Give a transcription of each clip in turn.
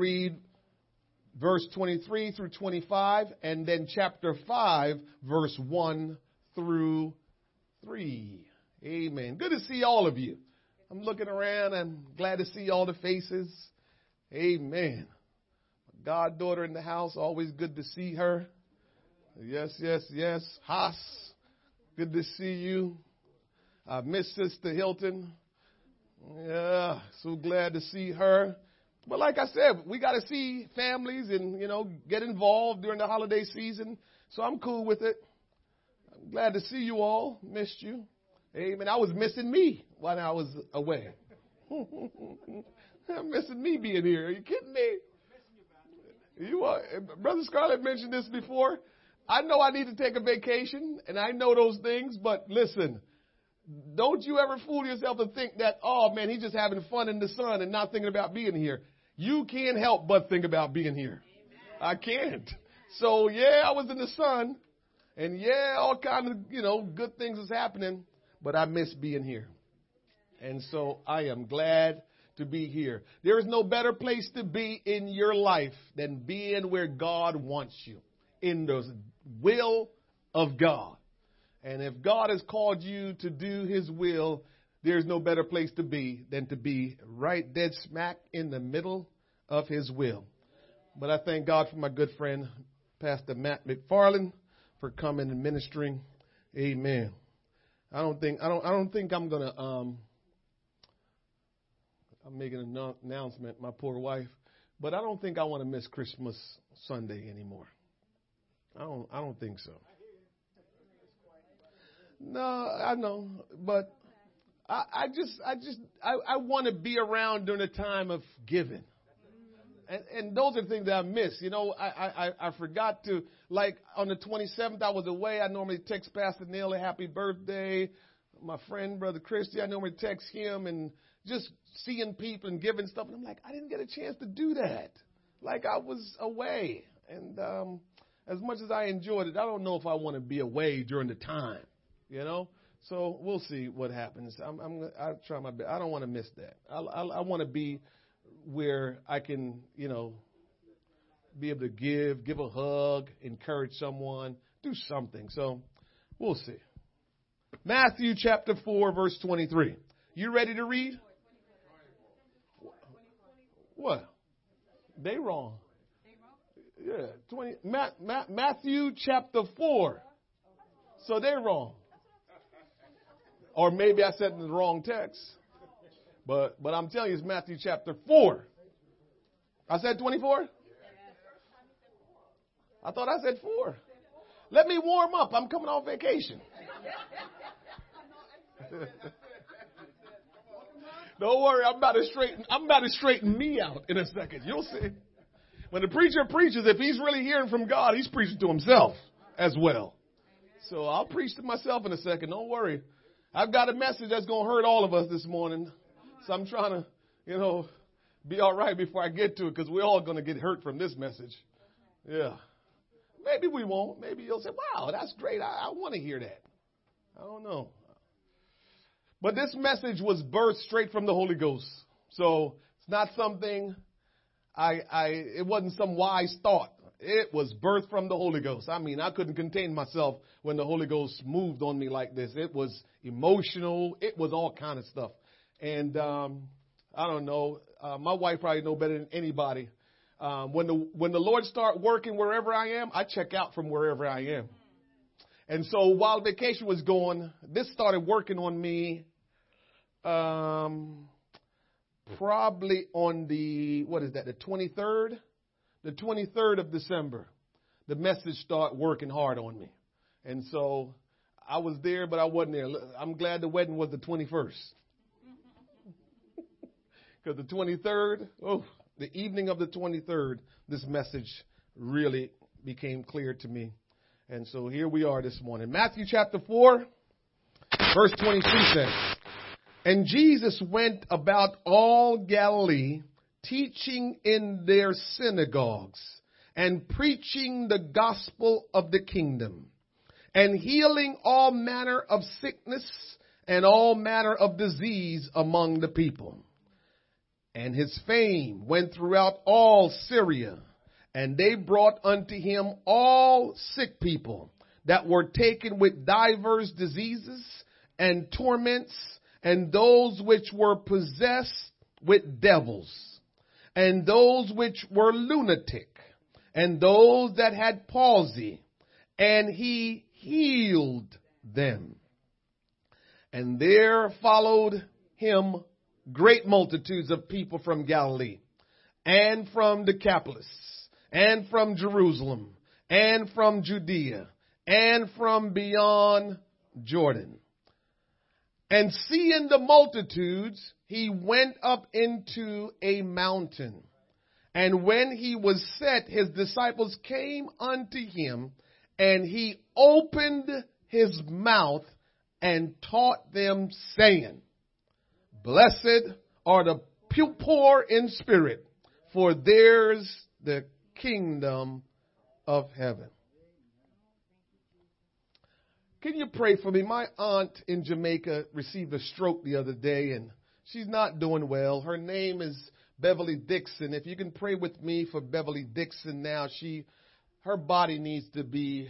read verse 23 through 25, and then chapter 5, verse 1 through 3. Amen. Good to see all of you. I'm looking around. I'm glad to see all the faces. Amen. Goddaughter in the house, always good to see her. Yes, yes, yes. Haas, good to see you. I miss Sister Hilton. Yeah, so glad to see her. But like I said, we got to see families and, you know, get involved during the holiday season. So I'm cool with it. I'm glad to see you all. Missed you. Amen. I was missing me when I was away. I'm missing me being here. Are you kidding me? You are, Brother Scarlett mentioned this before. I know I need to take a vacation and I know those things, but listen, don't you ever fool yourself and think that, oh man, he's just having fun in the sun and not thinking about being here. You can't help but think about being here. I can't. So yeah, I was in the sun and yeah, all kind of, you know, good things is happening, but I miss being here. And so I am glad to be here. There is no better place to be in your life than being where God wants you, in the will of God. And if God has called you to do His will, there's no better place to be than to be right dead smack in the middle of His will. But I thank God for my good friend, Pastor Matt McFarland, for coming and ministering. Amen. I don't think I don't I don't think I'm gonna um I'm making an announcement, my poor wife, but I don't think I want to miss Christmas Sunday anymore. I don't I don't think so. No, I know, but I, I just, I just, I, I want to be around during the time of giving. And, and those are things that I miss. You know, I, I, I forgot to, like, on the 27th, I was away. I normally text Pastor Neil a happy birthday. My friend, Brother Christy, I normally text him and just seeing people and giving stuff. And I'm like, I didn't get a chance to do that. Like, I was away. And um, as much as I enjoyed it, I don't know if I want to be away during the time you know. So we'll see what happens. I'm, I'm I try my best. I don't want to miss that. I, I, I want to be where I can, you know, be able to give, give a hug, encourage someone, do something. So we'll see. Matthew chapter 4, verse 23. You ready to read? What? They wrong. Yeah, 20, Ma, Ma, Matthew chapter 4. So they're wrong. Or maybe I said in the wrong text. But but I'm telling you, it's Matthew chapter 4. I said 24? I thought I said 4. Let me warm up. I'm coming off vacation. Don't worry, I'm about to straighten I'm about to straighten me out in a second. You'll see. When the preacher preaches, if he's really hearing from God, he's preaching to himself as well. So I'll preach to myself in a second. Don't worry. I've got a message that's going to hurt all of us this morning. So I'm trying to, you know, be all right before I get to it because we're all going to get hurt from this message. Yeah. Maybe we won't. Maybe you'll say, wow, that's great. I, I want to hear that. I don't know. But this message was birthed straight from the Holy Ghost. So it's not something I, I, it wasn't some wise thought. It was birthed from the Holy Ghost. I mean, I couldn't contain myself when the Holy Ghost moved on me like this. It was emotional. It was all kind of stuff. And um, I don't know. Uh, my wife probably know better than anybody. Um, when the when the Lord start working wherever I am, I check out from wherever I am. And so while vacation was going, this started working on me. Um, probably on the what is that? The twenty third the 23rd of December, the message started working hard on me. And so I was there, but I wasn't there. I'm glad the wedding was the 21st. Because the 23rd, oh, the evening of the 23rd, this message really became clear to me. And so here we are this morning. Matthew chapter 4, verse 22 says, And Jesus went about all Galilee teaching in their synagogues and preaching the gospel of the kingdom and healing all manner of sickness and all manner of disease among the people. And his fame went throughout all Syria, and they brought unto him all sick people that were taken with divers diseases and torments, and those which were possessed with devils, and those which were lunatic, and those that had palsy, and he healed them. And there followed him great multitudes of people from Galilee and from Decapolis and from Jerusalem and from Judea and from beyond Jordan. And seeing the multitudes, he went up into a mountain. And when he was set, his disciples came unto him, and he opened his mouth and taught them, saying, Blessed are the poor in spirit, for theirs the kingdom of heaven. Can you pray for me? My aunt in Jamaica received a stroke the other day and she's not doing well. Her name is Beverly Dixon. If you can pray with me for Beverly Dixon now, she her body needs to be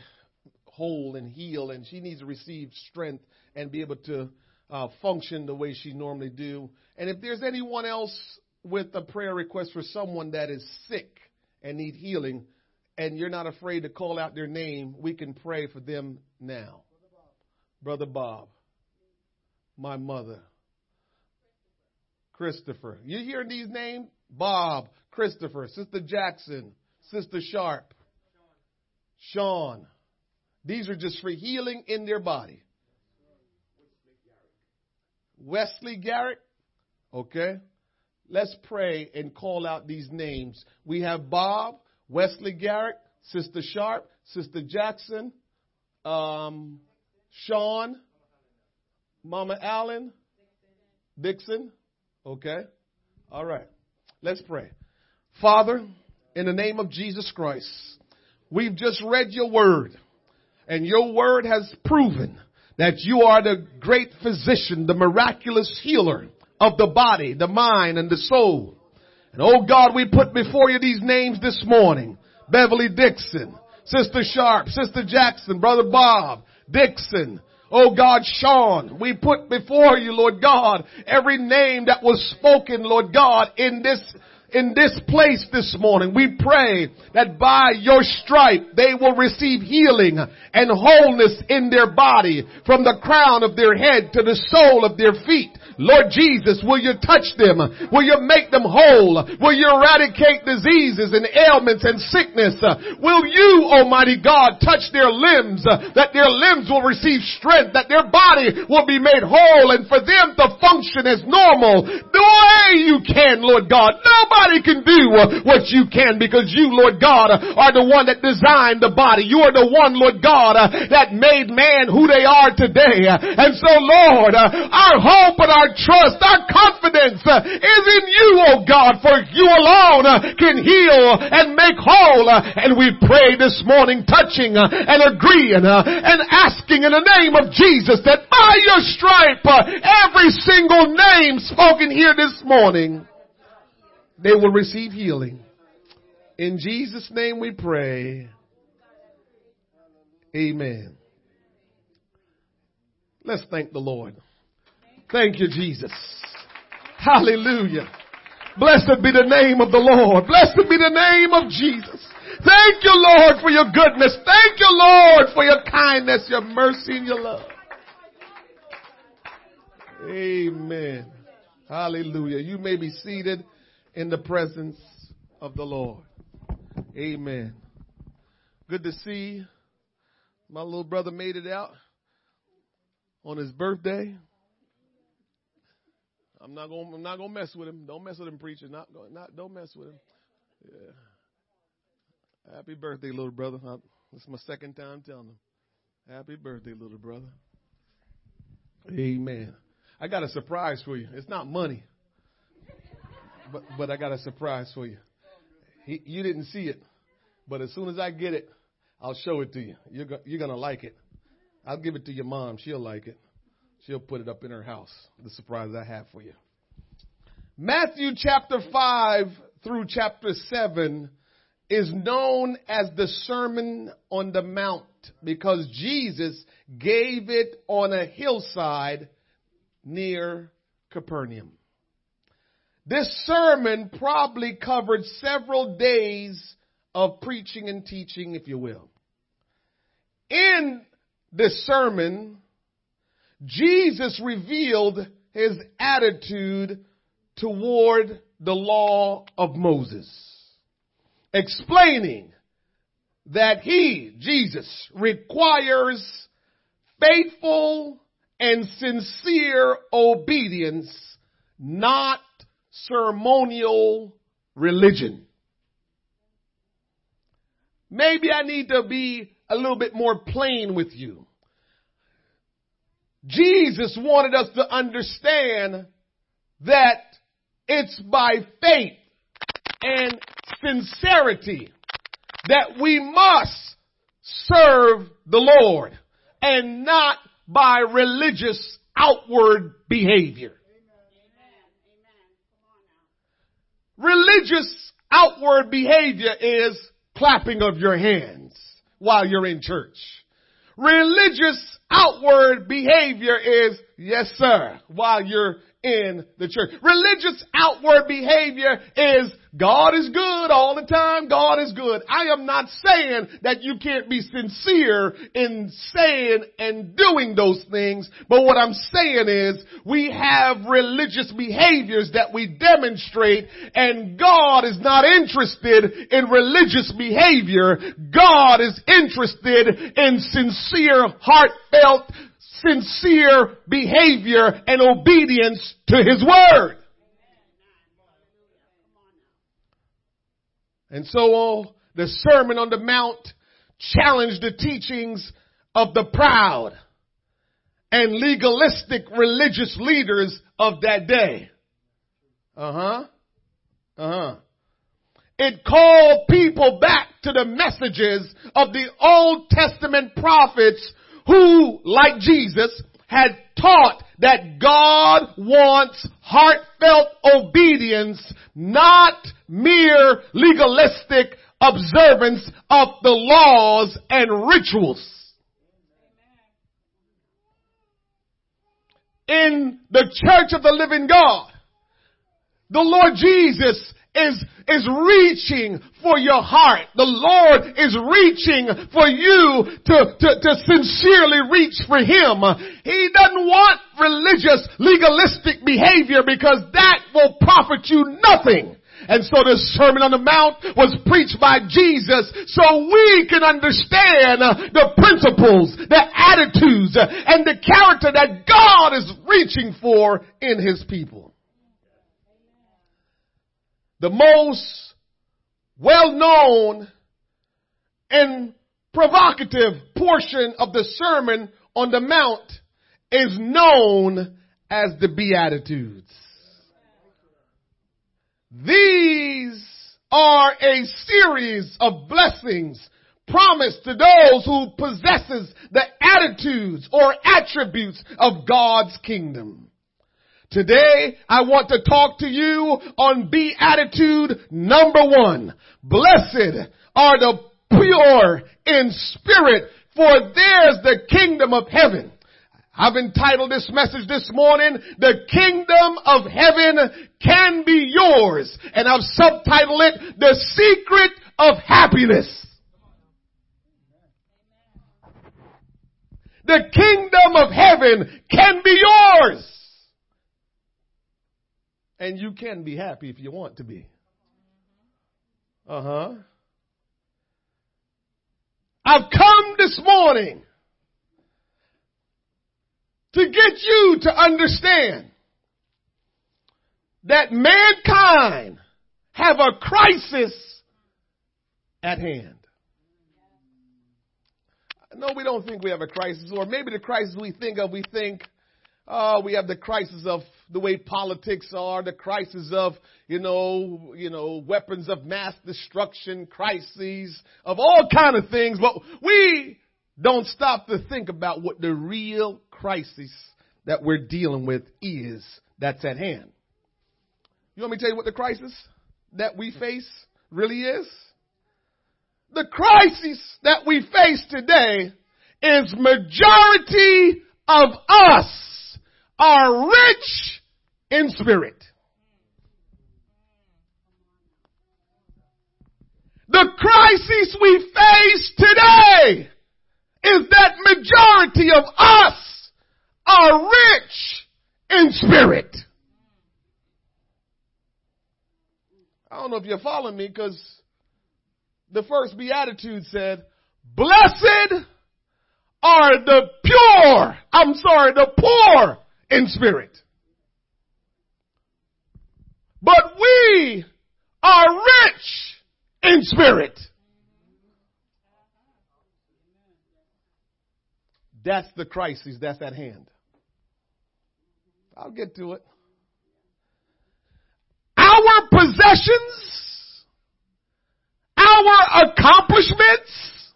whole and heal and she needs to receive strength and be able to uh, function the way she normally do. And if there's anyone else with a prayer request for someone that is sick and need healing and you're not afraid to call out their name, we can pray for them now. Brother Bob, my mother, Christopher. You hear these names? Bob, Christopher, Sister Jackson, Sister Sharp, Sean. These are just for healing in their body. Wesley Garrett. Okay. Let's pray and call out these names. We have Bob, Wesley Garrett, Sister Sharp, Sister Jackson, um, Sean, Mama Allen, Dixon. Okay. All right. Let's pray. Father, in the name of Jesus Christ, we've just read your word and your word has proven that you are the great physician, the miraculous healer of the body, the mind, and the soul. And oh God, we put before you these names this morning. Beverly Dixon, Sister Sharp, Sister Jackson, Brother Bob, Dixon, Oh God, Sean, we put before you, Lord God, every name that was spoken, Lord God, in this in this place this morning. We pray that by your stripe they will receive healing and wholeness in their body from the crown of their head to the sole of their feet. Lord Jesus, will you touch them? Will you make them whole? Will you eradicate diseases and ailments and sickness? Will you, Almighty God, touch their limbs, that their limbs will receive strength, that their body will be made whole and for them to function as normal the way you can, Lord God. Nobody can do what you can because you, Lord God, are the one that designed the body. You are the one, Lord God, that made man who they are today. And so, Lord, our hope and our trust, our confidence uh, is in you, oh God, for you alone uh, can heal and make whole. Uh, and we pray this morning touching and agreeing and asking in the name of Jesus that by your stripe, every single name spoken here this morning, they will receive healing. In Jesus' name we pray. Amen. Let's thank the Lord. Thank you, Jesus. Hallelujah. Blessed be the name of the Lord. Blessed be the name of Jesus. Thank you, Lord, for your goodness. Thank you, Lord, for your kindness, your mercy, and your love. Amen. Hallelujah. You may be seated in the presence of the Lord. Amen. Good to see you. my little brother made it out on his birthday. I'm not gonna I'm not gonna mess with him. Don't mess with him, preacher. Not not don't mess with him. Yeah. Happy birthday, little brother. This is my second time telling him. Happy birthday, little brother. Amen. I got a surprise for you. It's not money, but but I got a surprise for you. He, you didn't see it, but as soon as I get it, I'll show it to you. You're go, you're gonna like it. I'll give it to your mom. She'll like it. She'll put it up in her house. The surprise I have for you. Matthew chapter 5 through chapter 7 is known as the Sermon on the Mount because Jesus gave it on a hillside near Capernaum. This sermon probably covered several days of preaching and teaching, if you will. In this sermon, Jesus revealed his attitude toward the law of Moses, explaining that he, Jesus, requires faithful and sincere obedience, not ceremonial religion. Maybe I need to be a little bit more plain with you. Jesus wanted us to understand that it's by faith and sincerity that we must serve the Lord and not by religious outward behavior. Religious outward behavior is clapping of your hands while you're in church. Religious outward behavior is yes sir while you're in the church. Religious outward behavior is God is good all the time. God is good. I am not saying that you can't be sincere in saying and doing those things, but what I'm saying is we have religious behaviors that we demonstrate and God is not interested in religious behavior. God is interested in sincere, heartfelt sincere behavior and obedience to His Word. And so all the Sermon on the Mount challenged the teachings of the proud and legalistic religious leaders of that day. Uh huh. Uh huh. It called people back to the messages of the Old Testament prophets who, like Jesus, had taught that God wants heartfelt obedience, not mere legalistic observance of the laws and rituals. In the church of the living God, the Lord Jesus is, is reaching for your heart. The Lord is reaching for you to, to, to sincerely reach for Him. He doesn't want religious, legalistic behavior because that will profit you nothing. And so the Sermon on the Mount was preached by Jesus so we can understand the principles, the attitudes, and the character that God is reaching for in His people the most well known and provocative portion of the Sermon on the Mount is known as the Beatitudes. These are a series of blessings promised to those who possesses the attitudes or attributes of God's kingdom. Today, I want to talk to you on beatitude number one. Blessed are the pure in spirit, for theirs the kingdom of heaven. I've entitled this message this morning, The Kingdom of Heaven Can Be Yours. And I've subtitled it, The Secret of Happiness. The kingdom of heaven can be yours. And you can be happy if you want to be. Uh huh. I've come this morning to get you to understand that mankind have a crisis at hand. No, we don't think we have a crisis, or maybe the crisis we think of, we think uh, we have the crisis of the way politics are, the crisis of, you know, you know, weapons of mass destruction, crises of all kind of things, but we don't stop to think about what the real crisis that we're dealing with is that's at hand. You want me to tell you what the crisis that we face really is? The crisis that we face today is majority of us are rich in spirit. The crisis we face today is that majority of us are rich in spirit. I don't know if you're following me because the first beatitude said, blessed are the pure, I'm sorry, the poor in spirit. But we are rich in spirit. That's the crisis that's at hand. I'll get to it. Our possessions, our accomplishments,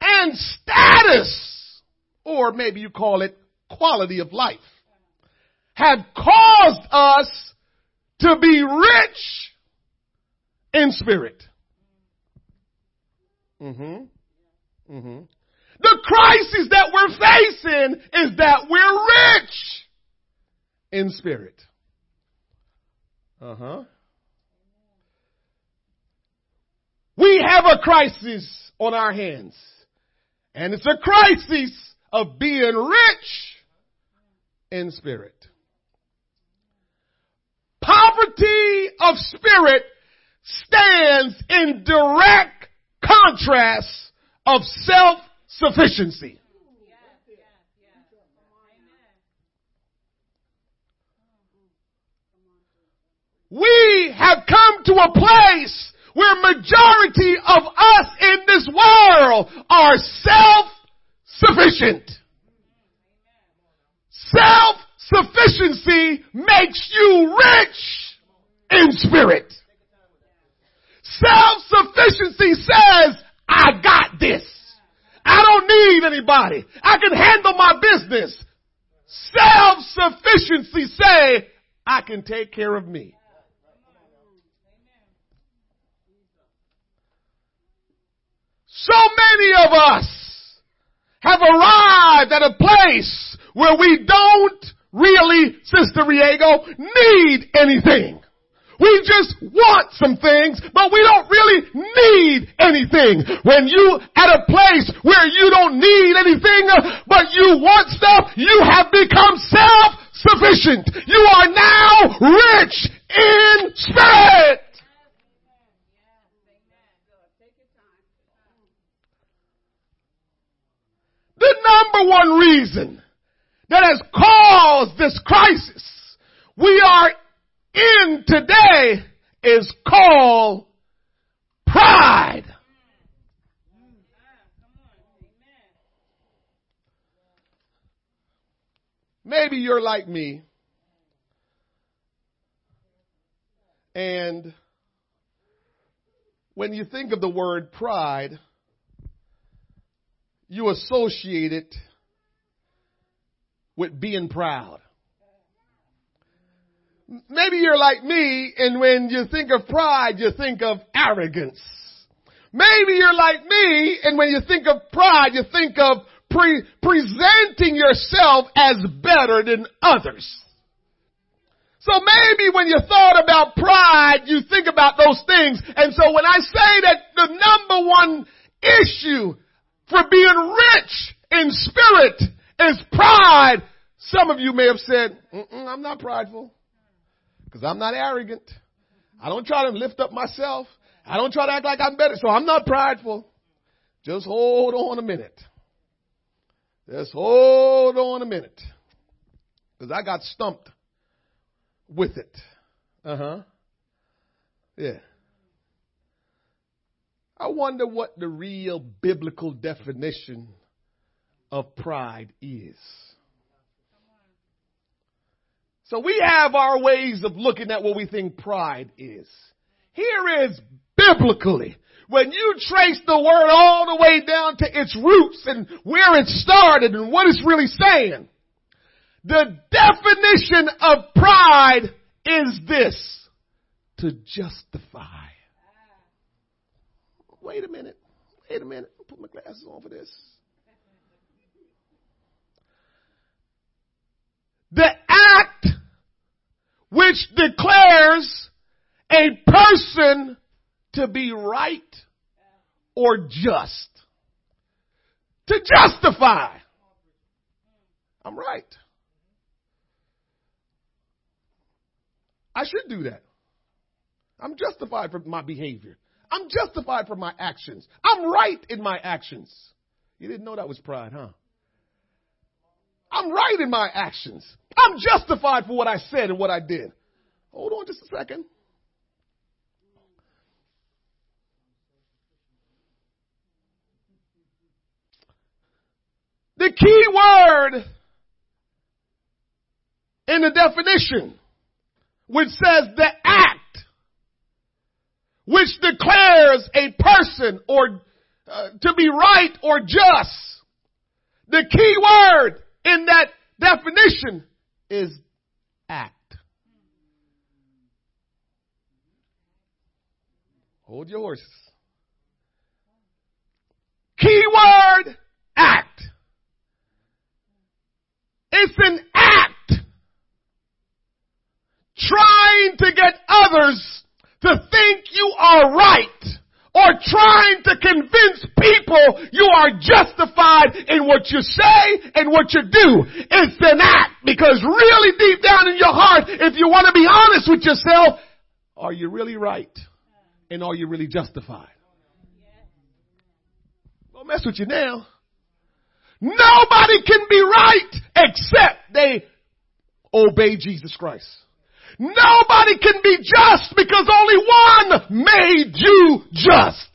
and status, or maybe you call it quality of life, have caused us to be rich in spirit. Mm-hmm. Mm-hmm. The crisis that we're facing is that we're rich in spirit. Uh huh. We have a crisis on our hands. And it's a crisis of being rich in spirit. Poverty of spirit stands in direct contrast of self-sufficiency. We have come to a place where majority of us in this world are self-sufficient. Self-sufficiency makes you rich in spirit. Self-sufficiency says, I got this. I don't need anybody. I can handle my business. Self-sufficiency say, I can take care of me. So many of us have arrived at a place where we don't really, Sister Riego, need anything. We just want some things, but we don't really need anything. When you at a place where you don't need anything, uh, but you want stuff, you have become self-sufficient. You are now rich in spirit. The number one reason that has caused this crisis we are in today is called pride. Maybe you're like me and when you think of the word pride, you associate it with being proud. Maybe you're like me and when you think of pride, you think of arrogance. Maybe you're like me and when you think of pride, you think of pre- presenting yourself as better than others. So maybe when you thought about pride, you think about those things. And so when I say that the number one issue for being rich in spirit is pride, some of you may have said, I'm not prideful. Because I'm not arrogant. I don't try to lift up myself. I don't try to act like I'm better. So I'm not prideful. Just hold on a minute. Just hold on a minute. Because I got stumped with it. Uh huh. Yeah. I wonder what the real biblical definition of pride is. So we have our ways of looking at what we think pride is. Here is biblically. When you trace the word all the way down to its roots and where it started and what it's really saying, the definition of pride is this to justify. Wait a minute. Wait a minute. I'll put my glasses on for this. The act which declares a person to be right or just. To justify. I'm right. I should do that. I'm justified for my behavior. I'm justified for my actions. I'm right in my actions. You didn't know that was pride, huh? I'm right in my actions. I'm justified for what I said and what I did. Hold on just a second. The key word in the definition, which says the act which declares a person or uh, to be right or just. The key word in that definition is act. Hold your horses. Keyword act. It's an act trying to get others to think you are right or trying to convince people you are justified in what you say and what you do. It's an act because really deep down in your heart, if you want to be honest with yourself, are you really right? And are you really justified? Don't mess with you now. Nobody can be right except they obey Jesus Christ. Nobody can be just because only one made you just.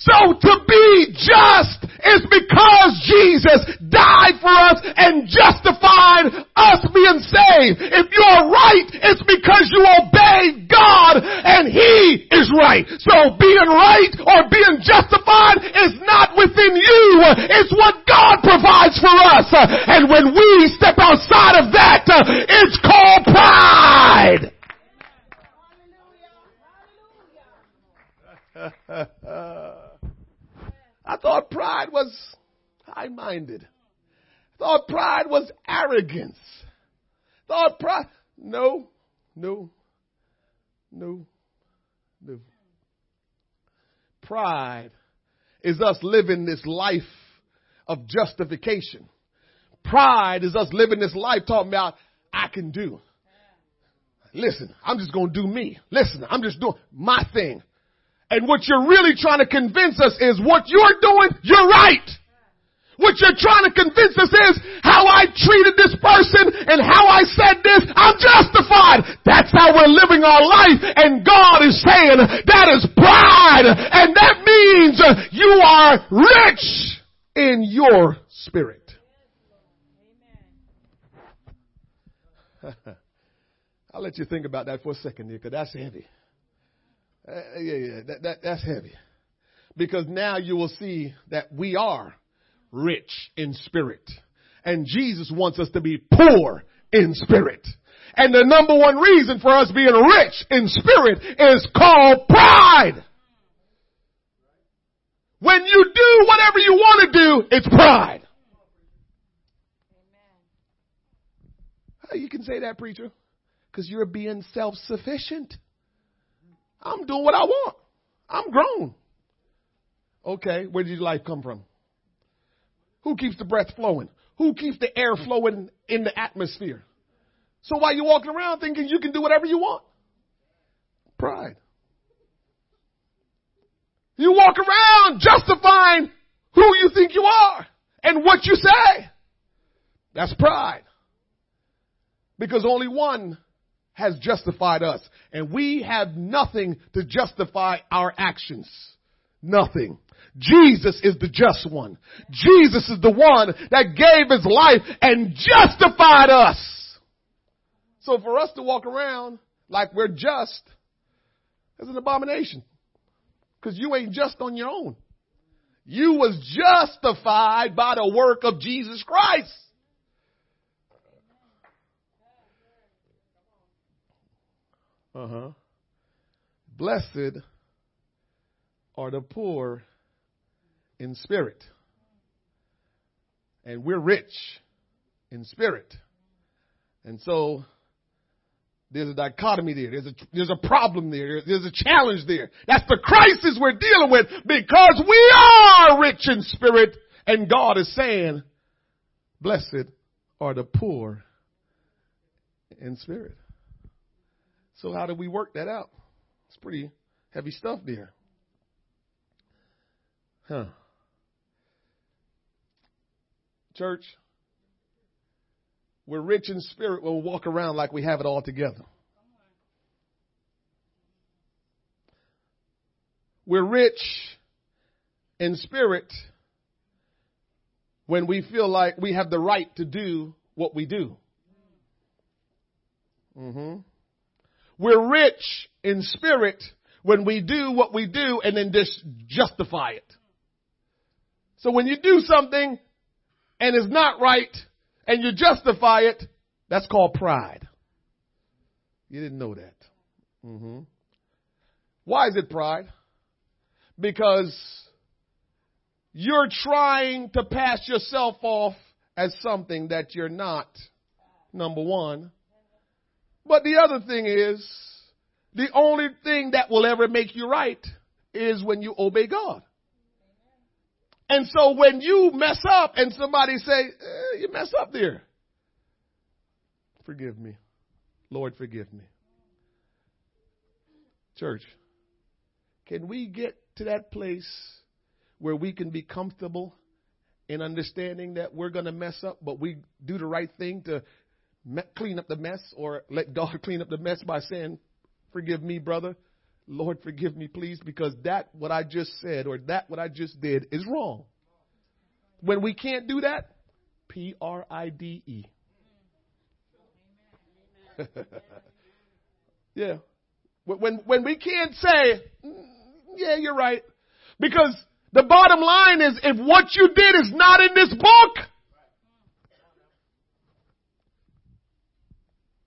So to be just is because Jesus died for us and justified us being saved. If you're right, it's because you obey God and He is right. So being right or being justified is not within you. It's what God provides for us. And when we step outside of that, it's called pride. I thought pride was high minded. Thought pride was arrogance. Thought pride, no, no, no, no. Pride is us living this life of justification. Pride is us living this life talking about, I can do. Listen, I'm just going to do me. Listen, I'm just doing my thing. And what you're really trying to convince us is what you're doing, you're right. What you're trying to convince us is how I treated this person and how I said this, I'm justified. That's how we're living our life. And God is saying that is pride. And that means you are rich in your spirit. I'll let you think about that for a second, because that's heavy. Uh, yeah, yeah, that, that, that's heavy. Because now you will see that we are rich in spirit. And Jesus wants us to be poor in spirit. And the number one reason for us being rich in spirit is called pride. When you do whatever you want to do, it's pride. You can say that, preacher? Because you're being self-sufficient. I'm doing what I want. I'm grown. Okay, where did your life come from? Who keeps the breath flowing? Who keeps the air flowing in the atmosphere? So why you're walking around thinking you can do whatever you want? Pride. You walk around justifying who you think you are and what you say. That's pride. Because only one has justified us. And we have nothing to justify our actions. Nothing. Jesus is the just one. Jesus is the one that gave his life and justified us. So for us to walk around like we're just is an abomination. Cause you ain't just on your own. You was justified by the work of Jesus Christ. Uh huh. Blessed are the poor in spirit. And we're rich in spirit. And so there's a dichotomy there. There's a, there's a problem there. There's a challenge there. That's the crisis we're dealing with because we are rich in spirit and God is saying, blessed are the poor in spirit. So how do we work that out? It's pretty heavy stuff there. Huh. Church, we're rich in spirit when we walk around like we have it all together. We're rich in spirit when we feel like we have the right to do what we do. Mm-hmm. We're rich in spirit when we do what we do and then just justify it. So when you do something and it's not right and you justify it, that's called pride. You didn't know that. Mm-hmm. Why is it pride? Because you're trying to pass yourself off as something that you're not, number one. But the other thing is, the only thing that will ever make you right is when you obey God. And so when you mess up and somebody say, eh, you mess up there. Forgive me. Lord, forgive me. Church, can we get to that place where we can be comfortable in understanding that we're going to mess up, but we do the right thing to clean up the mess or let God clean up the mess by saying, forgive me, brother. Lord, forgive me, please, because that what I just said or that what I just did is wrong. When we can't do that, P R I D E. yeah. When, when we can't say, mm, yeah, you're right. Because the bottom line is if what you did is not in this book,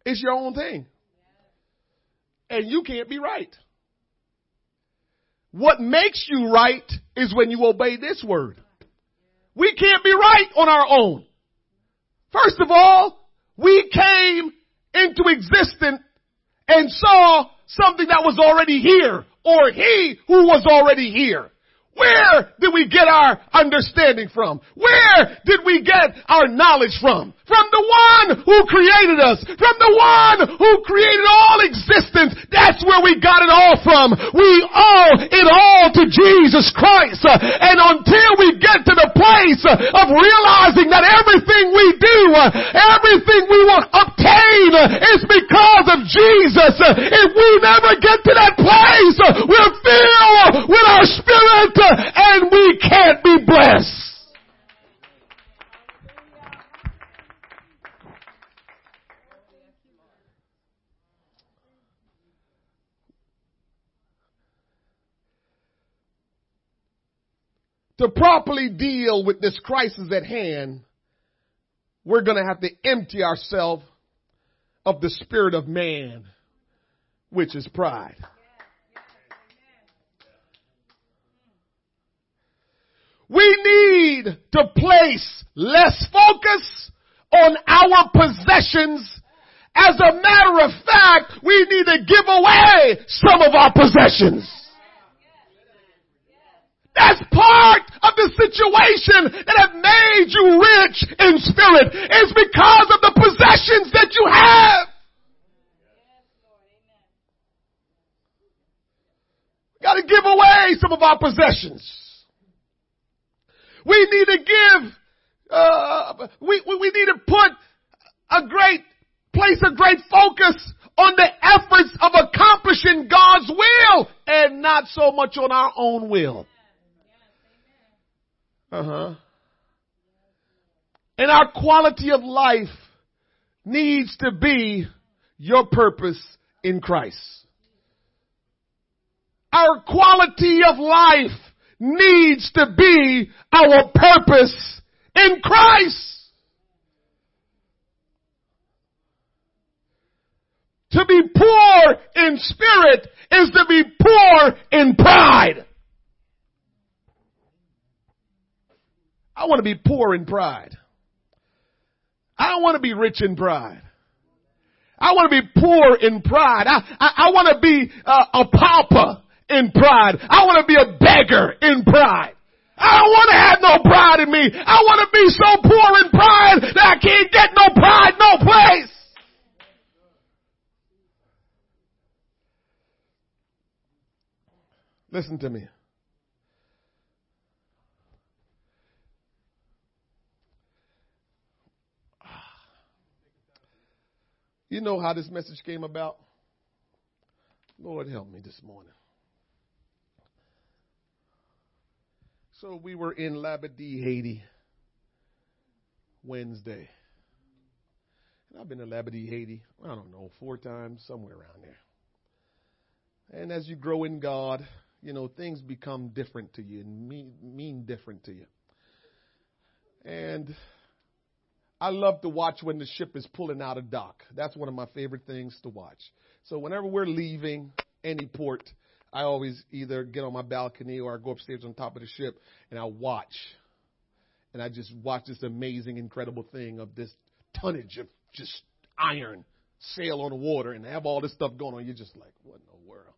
it's your own thing. And you can't be right. What makes you right is when you obey this word. We can't be right on our own. First of all, we came into existence and saw something that was already here or he who was already here. Where did we get our understanding from? Where did we get our knowledge from? From the one who created us. From the one who created all existence. That's where we got it all from. We owe it all to Jesus Christ. And until we get to the place of realizing that everything we do, everything we will obtain is because of Jesus. If we never get to that place, we're filled with our spirit and we can't be blessed. To properly deal with this crisis at hand, we're going to have to empty ourselves of the spirit of man, which is pride. We need to place less focus on our possessions. As a matter of fact, we need to give away some of our possessions. That's part of the situation that have made you rich in spirit. It's because of the possessions that you have. Got to give away some of our possessions. We need to give, uh, we, we need to put a great, place a great focus on the efforts of accomplishing God's will and not so much on our own will. Uh huh. And our quality of life needs to be your purpose in Christ. Our quality of life needs to be our purpose in Christ. To be poor in spirit is to be poor in pride. I want to be poor in pride. I don't want to be rich in pride. I want to be poor in pride. I, I, I want to be uh, a pauper in pride. I want to be a beggar in pride. I don't want to have no pride in me. I want to be so poor in pride that I can't get no pride no place. Listen to me. You know how this message came about? Lord, help me this morning. So we were in Labadee, Haiti, Wednesday. And I've been to Labadee, Haiti, I don't know, four times, somewhere around there. And as you grow in God, you know, things become different to you and mean, mean different to you. And I love to watch when the ship is pulling out of dock. That's one of my favorite things to watch. So whenever we're leaving any port, I always either get on my balcony or I go upstairs on top of the ship and I watch. And I just watch this amazing, incredible thing of this tonnage of just iron sail on the water and have all this stuff going on. You're just like, what in the world?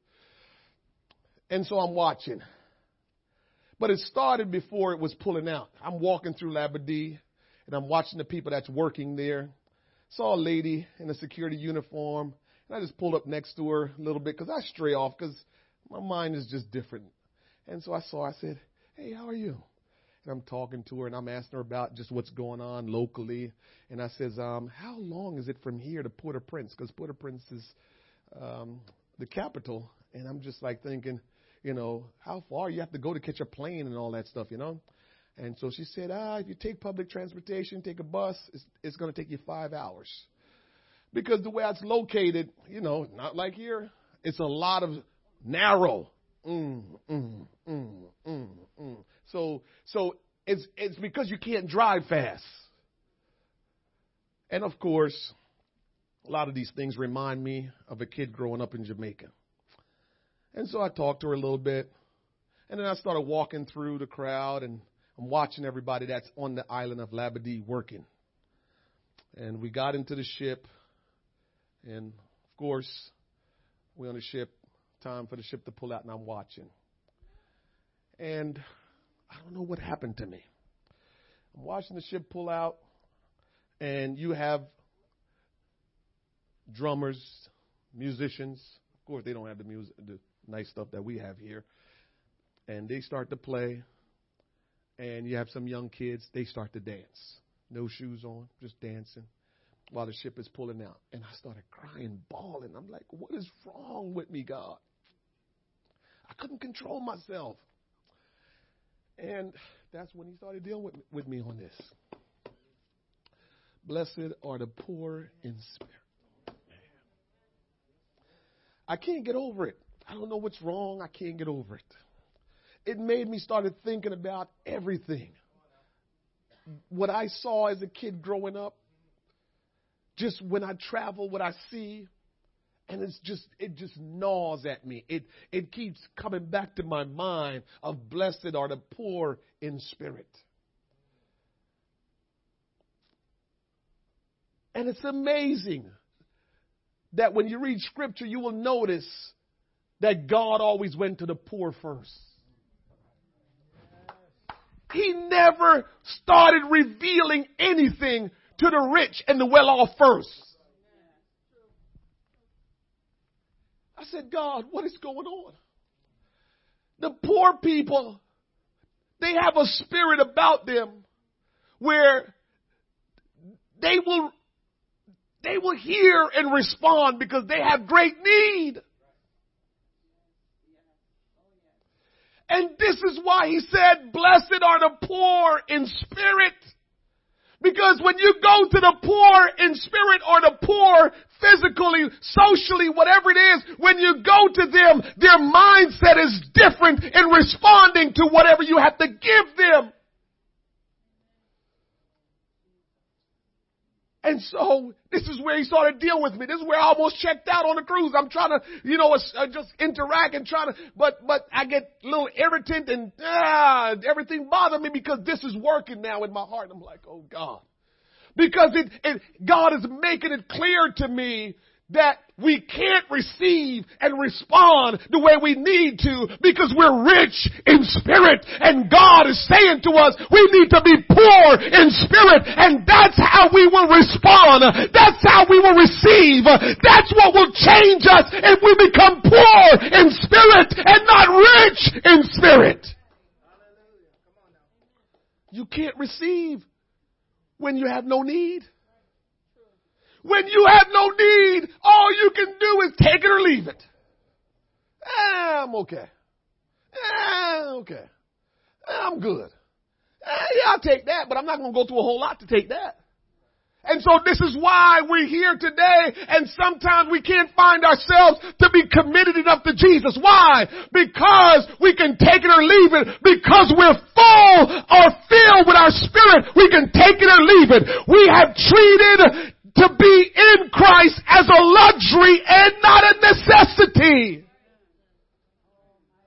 And so I'm watching. But it started before it was pulling out. I'm walking through Labadee and I'm watching the people that's working there. Saw a lady in a security uniform, and I just pulled up next to her a little bit because I stray off because my mind is just different. And so I saw, I said, Hey, how are you? And I'm talking to her and I'm asking her about just what's going on locally. And I says, um, how long is it from here to Port-au-Prince? Because Port-au-Prince is um, the capital. And I'm just like thinking, you know, how far you have to go to catch a plane and all that stuff, you know? And so she said, ah, if you take public transportation, take a bus, it's, it's going to take you five hours. Because the way it's located, you know, not like here, it's a lot of narrow. Mm, mm, mm, mm, mm. So, so it's, it's because you can't drive fast. And of course, a lot of these things remind me of a kid growing up in Jamaica. And so I talked to her a little bit. And then I started walking through the crowd and I'm watching everybody that's on the island of Labadee working. And we got into the ship, and of course, we're on the ship, time for the ship to pull out, and I'm watching. And I don't know what happened to me. I'm watching the ship pull out, and you have drummers, musicians. Of course, they don't have the music, the nice stuff that we have here. And they start to play and you have some young kids, they start to dance. No shoes on, just dancing while the ship is pulling out. And I started crying, bawling. I'm like, what is wrong with me, God? I couldn't control myself. And that's when he started dealing with, with me on this. Blessed are the poor in spirit. I can't get over it. I don't know what's wrong. I can't get over it it made me started thinking about everything. What I saw as a kid growing up, just when I travel, what I see, and it's just it just gnaws at me. It it keeps coming back to my mind of blessed are the poor in spirit. And it's amazing that when you read scripture, you will notice that God always went to the poor first. He never started revealing anything to the rich and the well off first. I said, God, what is going on? The poor people, they have a spirit about them where they will they will hear and respond because they have great need. And this is why he said, blessed are the poor in spirit. Because when you go to the poor in spirit or the poor physically, socially, whatever it is, when you go to them, their mindset is different in responding to whatever you have to give them. And so this is where he started dealing with me. This is where I almost checked out on the cruise. I'm trying to, you know, uh, just interact and trying to, but, but I get a little irritant and ah, everything bothers me because this is working now in my heart. I'm like, oh God. Because it, it, God is making it clear to me that we can't receive and respond the way we need to because we're rich in spirit and God is saying to us we need to be poor in spirit and that's how we will respond. That's how we will receive. That's what will change us if we become poor in spirit and not rich in spirit. You can't receive when you have no need. When you have no need, all you can do is take it or leave it. Eh, I'm okay. Eh, okay. Eh, I'm good. yeah, I'll take that, but I'm not going to go through a whole lot to take that. And so this is why we're here today and sometimes we can't find ourselves to be committed enough to Jesus. Why? Because we can take it or leave it. Because we're full or filled with our spirit, we can take it or leave it. We have treated to be in Christ as a luxury and not a necessity.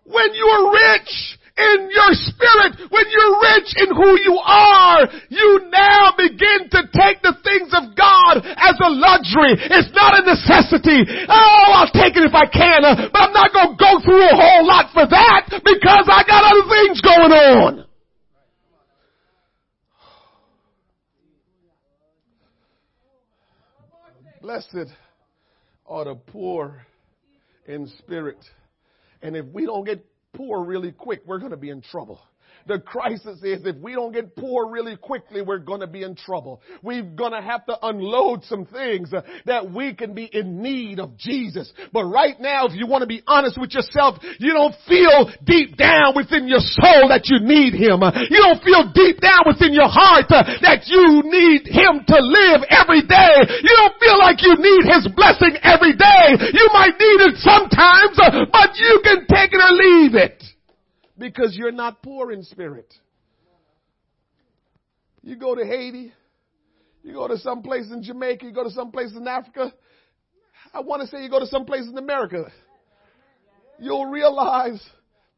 When you're rich in your spirit, when you're rich in who you are, you now begin to take the things of God as a luxury. It's not a necessity. Oh, I'll take it if I can, uh, but I'm not going to go through a whole lot for that because I got other things going on. Blessed are the poor in spirit. And if we don't get poor really quick, we're going to be in trouble. The crisis is if we don't get poor really quickly, we're going to be in trouble. We're going to have to unload some things that we can be in need of Jesus. But right now, if you want to be honest with yourself, you don't feel deep down within your soul that you need Him. You don't feel deep down within your heart that you need Him to live every day. You don't feel like you need His blessing every day. You might need it sometimes, but you can take it or leave it because you're not poor in spirit. You go to Haiti, you go to some place in Jamaica, you go to some place in Africa. I want to say you go to some place in America. You'll realize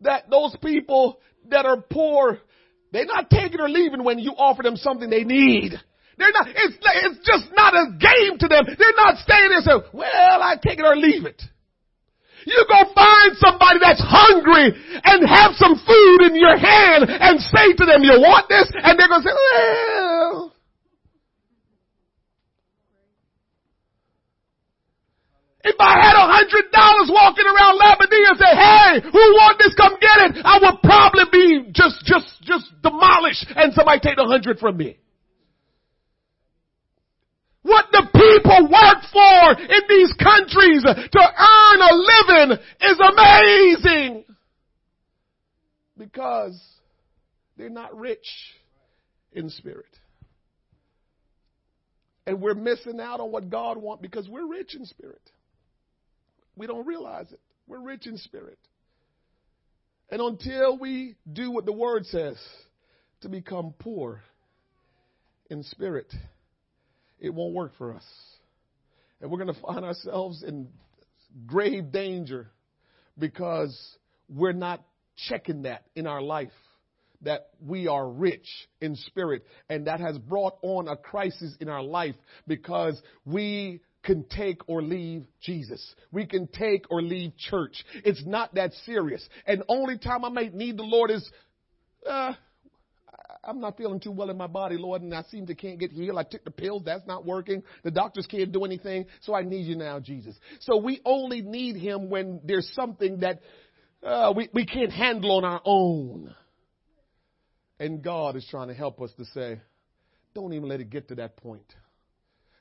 that those people that are poor, they're not taking or leaving when you offer them something they need. They're not, it's, it's just not a game to them. They're not staying there and say, well, I take it or leave it. You go find somebody that's hungry and have some food in your hand and say to them, you want this? And they're going to say, well. If I had a hundred dollars walking around Labadee and say, hey, who want this? Come get it. I would probably be just, just, just demolished and somebody take a hundred from me. What the people work for in these countries to earn a living is amazing. Because they're not rich in spirit. And we're missing out on what God wants because we're rich in spirit. We don't realize it. We're rich in spirit. And until we do what the word says to become poor in spirit, it won't work for us. And we're going to find ourselves in grave danger because we're not checking that in our life that we are rich in spirit and that has brought on a crisis in our life because we can take or leave Jesus. We can take or leave church. It's not that serious. And only time I might need the Lord is, uh, I'm not feeling too well in my body, Lord, and I seem to can't get healed. I took the pills, that's not working. The doctors can't do anything, so I need you now, Jesus. So we only need Him when there's something that uh, we, we can't handle on our own. And God is trying to help us to say, don't even let it get to that point.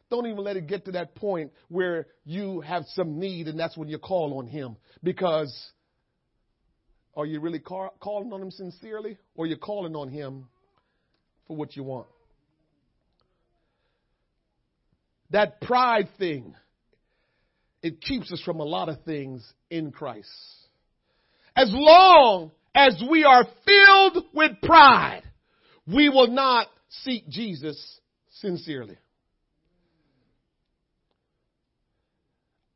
Don't even let it get to that point where you have some need and that's when you call on Him. Because are you really call, calling on Him sincerely or are you calling on Him for what you want. That pride thing, it keeps us from a lot of things in Christ. As long as we are filled with pride, we will not seek Jesus sincerely.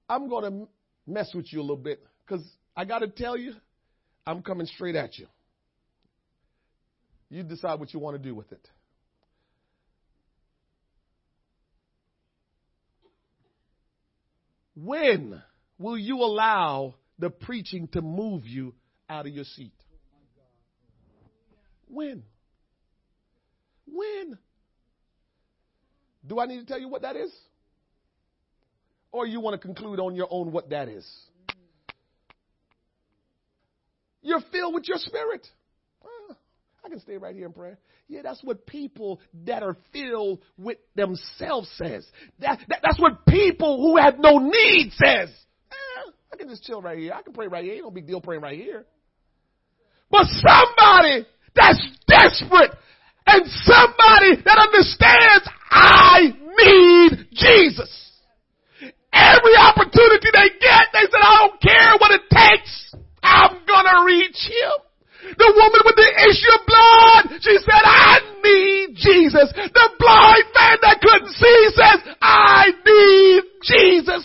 I'm going to mess with you a little bit because I got to tell you, I'm coming straight at you. You decide what you want to do with it. When will you allow the preaching to move you out of your seat? When? When? Do I need to tell you what that is? Or you want to conclude on your own what that is? You're filled with your spirit. I can stay right here and pray. Yeah, that's what people that are filled with themselves says. That, that that's what people who have no need says. Eh, I can just chill right here. I can pray right here. Ain't no big deal praying right here. But somebody that's desperate and somebody that understands I need Jesus. Every opportunity they get, they said, I don't care what it takes. I'm gonna reach him. The woman with the issue of blood, she said, I need Jesus. The blind man that couldn't see says, I need Jesus.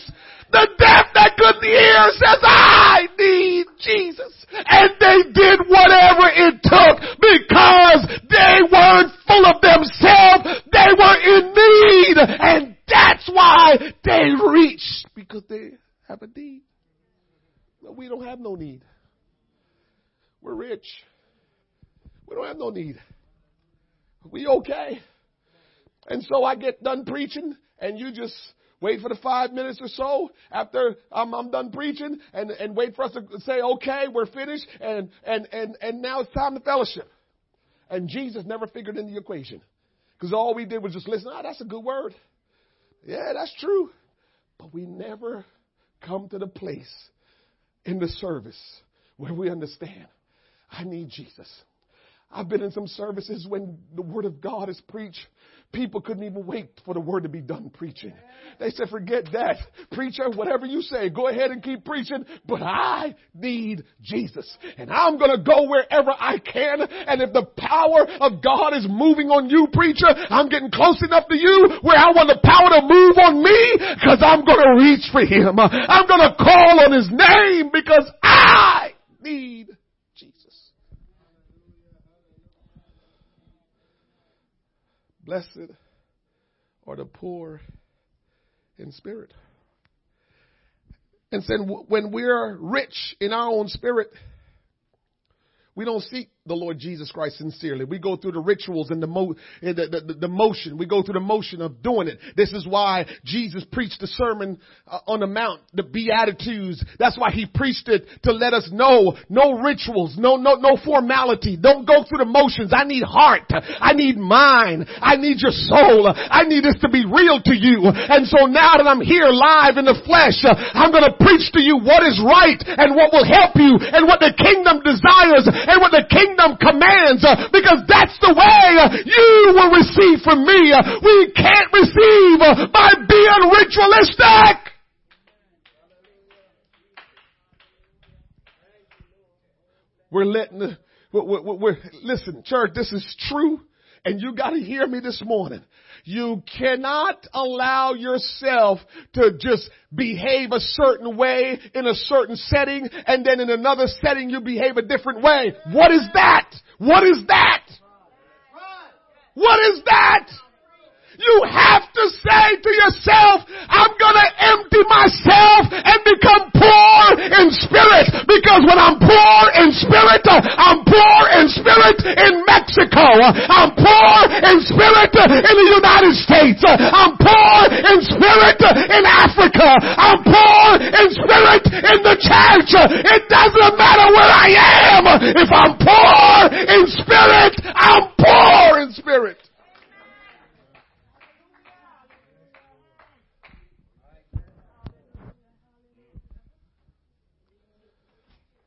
The deaf that couldn't hear says, I need Jesus. And they did whatever it took because they weren't full of themselves. They were in need. And that's why they reached because they have a need. No, we don't have no need. We're rich. We don't have no need. We okay. And so I get done preaching and you just wait for the five minutes or so after I'm, I'm done preaching and, and wait for us to say, okay, we're finished and, and, and, and now it's time to fellowship. And Jesus never figured in the equation because all we did was just listen. Ah, that's a good word. Yeah, that's true. But we never come to the place in the service where we understand I need Jesus. I've been in some services when the word of God is preached. People couldn't even wait for the word to be done preaching. They said, forget that. Preacher, whatever you say, go ahead and keep preaching, but I need Jesus. And I'm gonna go wherever I can. And if the power of God is moving on you, preacher, I'm getting close enough to you where I want the power to move on me because I'm gonna reach for Him. I'm gonna call on His name because I need Blessed are the poor in spirit. And then when we're rich in our own spirit, we don't seek the Lord Jesus Christ sincerely. We go through the rituals and the, mo- the, the, the, motion. We go through the motion of doing it. This is why Jesus preached the sermon uh, on the mount, the Beatitudes. That's why he preached it to let us know no rituals, no, no, no formality. Don't go through the motions. I need heart. I need mind. I need your soul. I need this to be real to you. And so now that I'm here live in the flesh, I'm going to preach to you what is right and what will help you and what the kingdom desires and what the kingdom kingdom commands uh, because that's the way uh, you will receive from me. Uh, we can't receive by being ritualistic. We're letting, we're, we're, we're, listen, church, this is true. And you got to hear me this morning. You cannot allow yourself to just behave a certain way in a certain setting and then in another setting you behave a different way. What is that? What is that? What is that? You have to say to yourself, I'm gonna empty myself and become poor in spirit. Because when I'm poor in spirit, I'm poor in spirit in Mexico. I'm poor in spirit States. I'm poor in spirit in Africa. I'm poor in spirit in the church. It doesn't matter where I am. If I'm poor in spirit, I'm poor in spirit.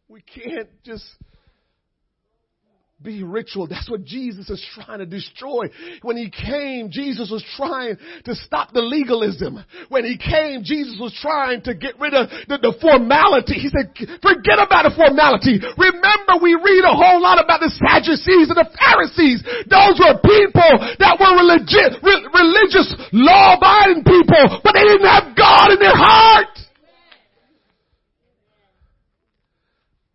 We can't just be ritual. That's what Jesus is trying to destroy. When he came, Jesus was trying to stop the legalism. When he came, Jesus was trying to get rid of the, the formality. He said, forget about the formality. Remember we read a whole lot about the Sadducees and the Pharisees. Those were people that were religious, re- religious, law-abiding people, but they didn't have God in their heart.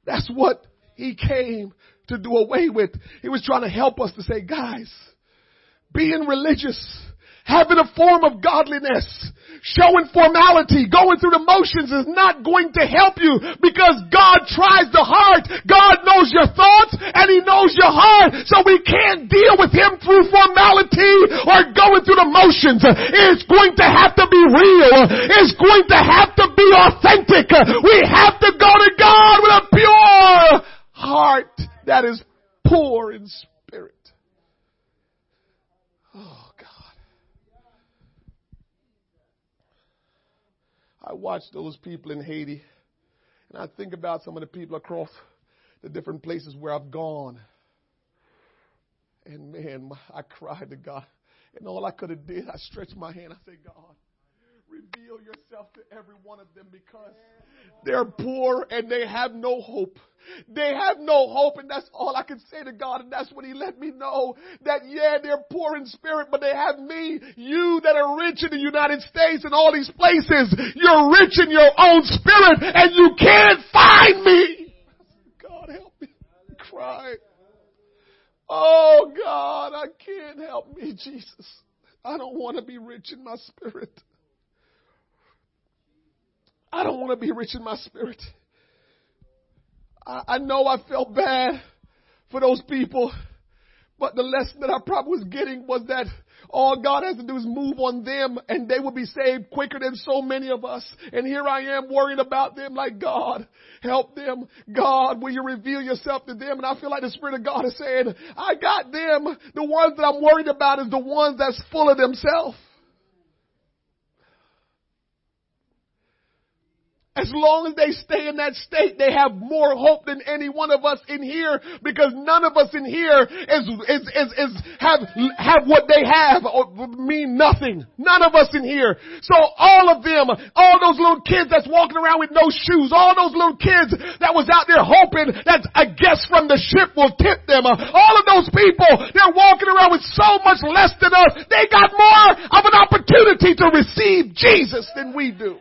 That's what he came to do away with. He was trying to help us to say, guys, being religious having a form of godliness, showing formality, going through the motions is not going to help you because God tries the heart. God knows your thoughts and He knows your heart. So we can't deal with Him through formality or going through the motions. It's going to have to be real. It's going to have to be authentic. We have to go to God with a pure heart that is poor in spirit. Oh, God. I watch those people in Haiti and I think about some of the people across the different places where I've gone. And man, I cried to God. And all I could have did, I stretched my hand. I said, God, reveal yourself to every one of them because they're poor and they have no hope. They have no hope and that's all I can say to God and that's when He let me know that yeah, they're poor in spirit, but they have me. You that are rich in the United States and all these places, you're rich in your own spirit and you can't find me. God help me. Cry. Oh God, I can't help me, Jesus. I don't want to be rich in my spirit. I don't want to be rich in my spirit. I, I know I felt bad for those people, but the lesson that I probably was getting was that all God has to do is move on them and they will be saved quicker than so many of us. And here I am worrying about them like God, help them. God, will you reveal yourself to them? And I feel like the Spirit of God is saying, I got them. The ones that I'm worried about is the ones that's full of themselves. As long as they stay in that state, they have more hope than any one of us in here because none of us in here is, is, is, is have, have what they have or mean nothing. None of us in here. So all of them, all those little kids that's walking around with no shoes, all those little kids that was out there hoping that a guest from the ship will tip them, all of those people, they're walking around with so much less than us. They got more of an opportunity to receive Jesus than we do.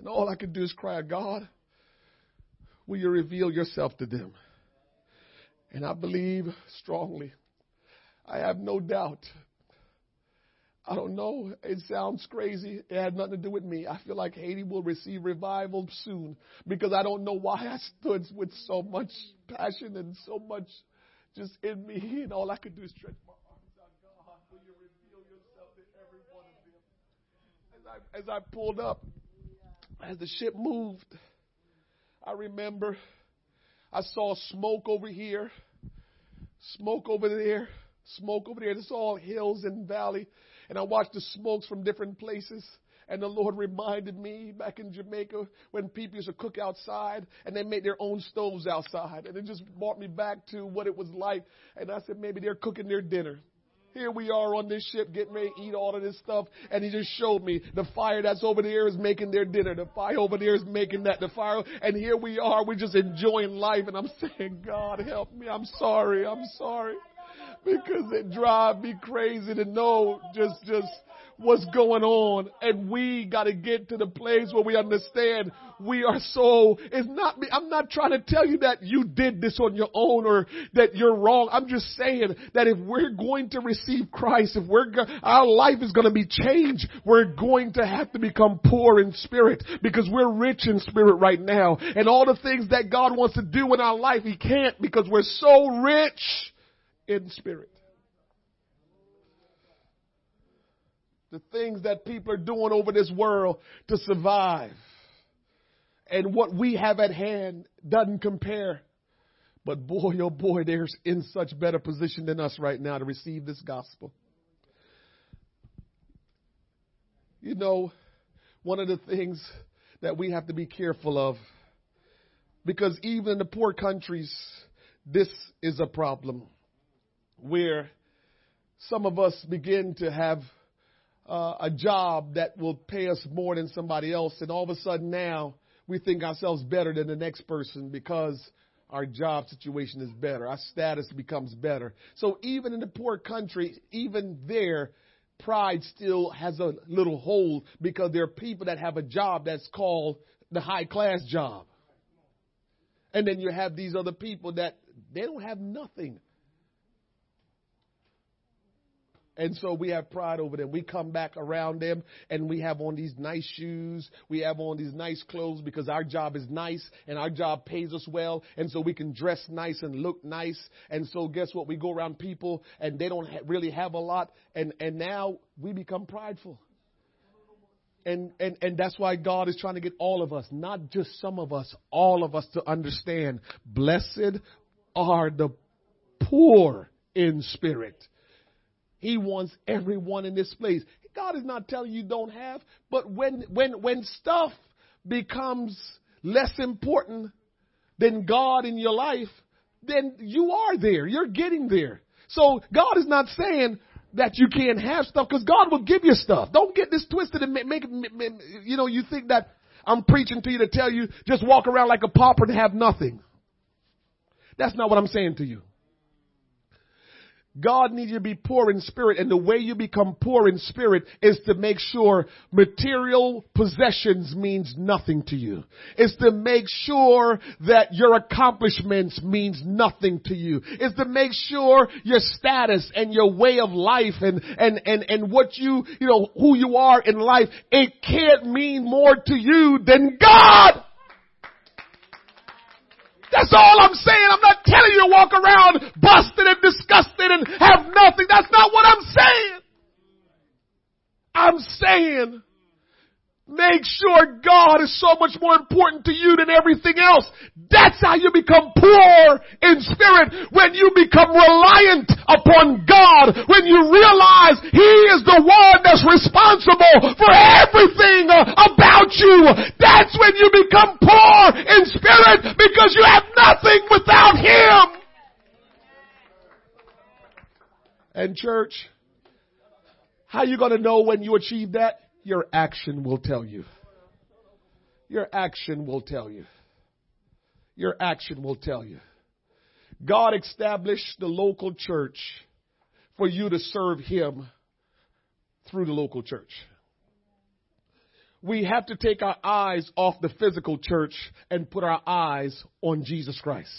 And all I could do is cry, God, will you reveal yourself to them? And I believe strongly. I have no doubt. I don't know. It sounds crazy. It had nothing to do with me. I feel like Haiti will receive revival soon because I don't know why I stood with so much passion and so much just in me. And all I could do is stretch my arms out. God, will you reveal yourself to every one of them? As I, as I pulled up, as the ship moved, I remember I saw smoke over here, smoke over there, smoke over there. It's all hills and valley. And I watched the smokes from different places. And the Lord reminded me back in Jamaica when people used to cook outside and they made their own stoves outside. And it just brought me back to what it was like. And I said, maybe they're cooking their dinner. Here we are on this ship getting ready to eat all of this stuff. And he just showed me the fire that's over there is making their dinner. The fire over there is making that. The fire. And here we are. We're just enjoying life. And I'm saying, God help me. I'm sorry. I'm sorry. Because it drives me crazy to know just, just what's going on. And we got to get to the place where we understand we are so, it's not me. I'm not trying to tell you that you did this on your own or that you're wrong. I'm just saying that if we're going to receive Christ, if we're, go- our life is going to be changed, we're going to have to become poor in spirit because we're rich in spirit right now. And all the things that God wants to do in our life, He can't because we're so rich in spirit. The things that people are doing over this world to survive. And what we have at hand doesn't compare. But boy, oh boy, they're in such better position than us right now to receive this gospel. You know, one of the things that we have to be careful of, because even in the poor countries, this is a problem where some of us begin to have uh, a job that will pay us more than somebody else, and all of a sudden now we think ourselves better than the next person because our job situation is better. Our status becomes better. So even in the poor country, even there, pride still has a little hold because there are people that have a job that's called the high class job. And then you have these other people that they don't have nothing. And so we have pride over them. We come back around them and we have on these nice shoes. We have on these nice clothes because our job is nice and our job pays us well. And so we can dress nice and look nice. And so guess what? We go around people and they don't really have a lot. And, and now we become prideful. And, and, and that's why God is trying to get all of us, not just some of us, all of us to understand blessed are the poor in spirit he wants everyone in this place. God is not telling you don't have, but when, when, when stuff becomes less important than God in your life, then you are there. You're getting there. So God is not saying that you can't have stuff because God will give you stuff. Don't get this twisted and make, make, you know, you think that I'm preaching to you to tell you just walk around like a pauper and have nothing. That's not what I'm saying to you. God needs you to be poor in spirit, and the way you become poor in spirit is to make sure material possessions means nothing to you. It's to make sure that your accomplishments means nothing to you. It's to make sure your status and your way of life and, and, and, and what you, you know, who you are in life, it can't mean more to you than God. That's all I'm saying. I'm not telling you to walk around busted and disgusted and have nothing. That's not what I'm saying. I'm saying Make sure God is so much more important to you than everything else. That's how you become poor in spirit. When you become reliant upon God. When you realize He is the one that's responsible for everything about you. That's when you become poor in spirit because you have nothing without Him. And church, how are you gonna know when you achieve that? Your action will tell you. Your action will tell you. Your action will tell you. God established the local church for you to serve Him through the local church. We have to take our eyes off the physical church and put our eyes on Jesus Christ.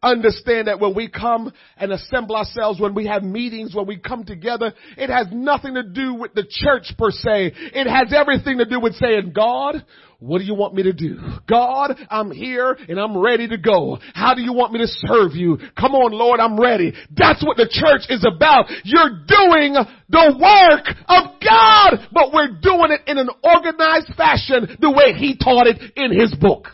Understand that when we come and assemble ourselves, when we have meetings, when we come together, it has nothing to do with the church per se. It has everything to do with saying, God, what do you want me to do? God, I'm here and I'm ready to go. How do you want me to serve you? Come on, Lord, I'm ready. That's what the church is about. You're doing the work of God, but we're doing it in an organized fashion the way He taught it in His book.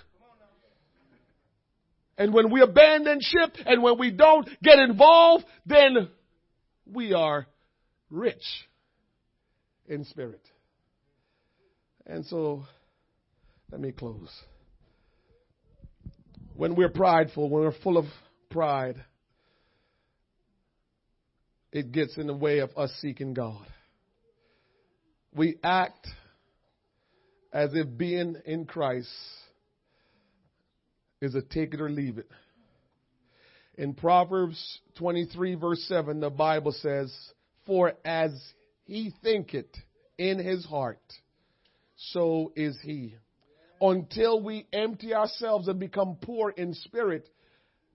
And when we abandon ship and when we don't get involved, then we are rich in spirit. And so, let me close. When we're prideful, when we're full of pride, it gets in the way of us seeking God. We act as if being in Christ is a take it or leave it. In Proverbs 23 verse 7, the Bible says, For as he thinketh in his heart, so is he. Until we empty ourselves and become poor in spirit,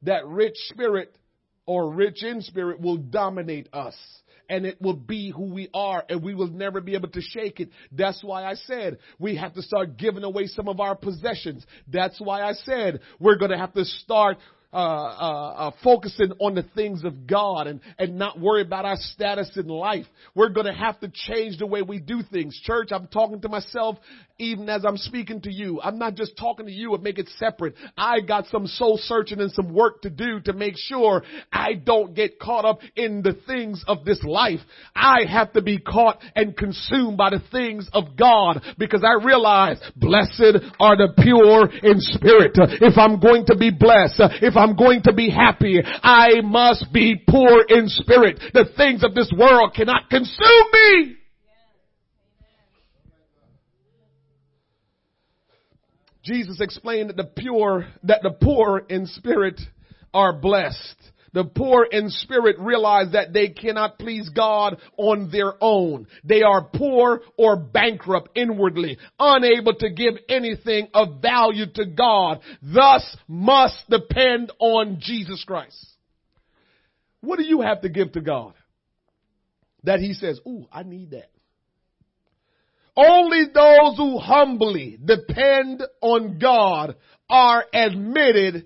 that rich spirit or rich in spirit will dominate us and it will be who we are and we will never be able to shake it. That's why I said we have to start giving away some of our possessions. That's why I said we're going to have to start uh, uh, uh, focusing on the things of God and, and not worry about our status in life. We're going to have to change the way we do things. Church, I'm talking to myself even as I'm speaking to you. I'm not just talking to you and make it separate. I got some soul searching and some work to do to make sure I don't get caught up in the things of this life. I have to be caught and consumed by the things of God because I realize blessed are the pure in spirit. If I'm going to be blessed, if I'm going to be happy, I must be poor in spirit. The things of this world cannot consume me. Jesus explained that the pure, that the poor in spirit are blessed The poor in spirit realize that they cannot please God on their own. They are poor or bankrupt inwardly, unable to give anything of value to God, thus must depend on Jesus Christ. What do you have to give to God? That he says, ooh, I need that. Only those who humbly depend on God are admitted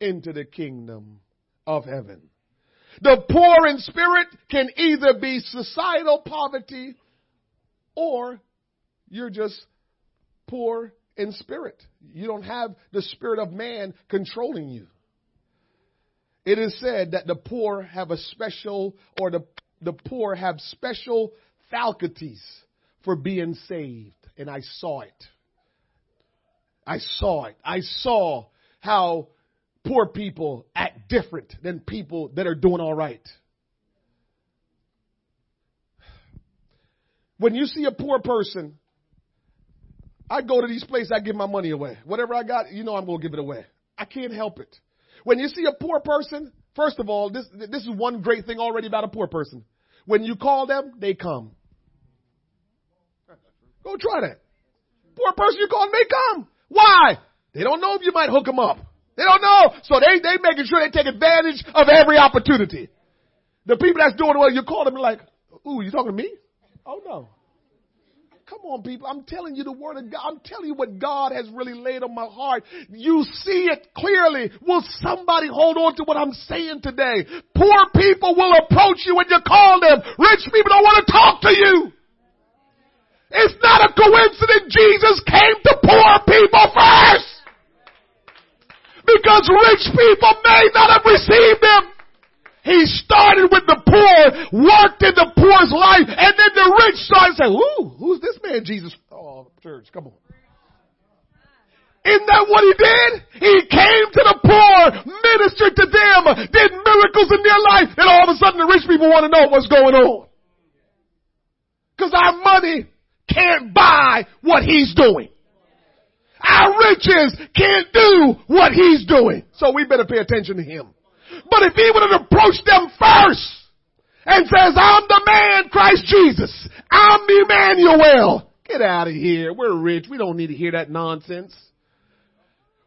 into the kingdom of heaven. The poor in spirit can either be societal poverty or you're just poor in spirit. You don't have the spirit of man controlling you. It is said that the poor have a special, or the, the poor have special faculties for being saved. And I saw it. I saw it. I saw how poor people act different than people that are doing all right. When you see a poor person, I go to these places, I give my money away. Whatever I got, you know I'm going to give it away. I can't help it. When you see a poor person, first of all, this, this is one great thing already about a poor person. When you call them, they come. Go try that. Poor person you call, they come. Why? They don't know if you might hook them up. They don't know. So they, they making sure they take advantage of every opportunity. The people that's doing well, you call them like, ooh, you talking to me? Oh no. Come on, people. I'm telling you the word of God. I'm telling you what God has really laid on my heart. You see it clearly. Will somebody hold on to what I'm saying today? Poor people will approach you when you call them. Rich people don't want to talk to you. It's not a coincidence Jesus came to poor people first because rich people may not have received them. He started with the poor, worked in the poor's life, and then the rich started saying, ooh, who's this man Jesus? Oh, church, come on. Isn't that what he did? He came to the poor, ministered to them, did miracles in their life, and all of a sudden the rich people want to know what's going on. Cause our money can't buy what he's doing. Our riches can't do what he's doing. So we better pay attention to him. But if he would have approached them first and says, I'm the man, Christ Jesus. I'm Emmanuel. Get out of here. We're rich. We don't need to hear that nonsense.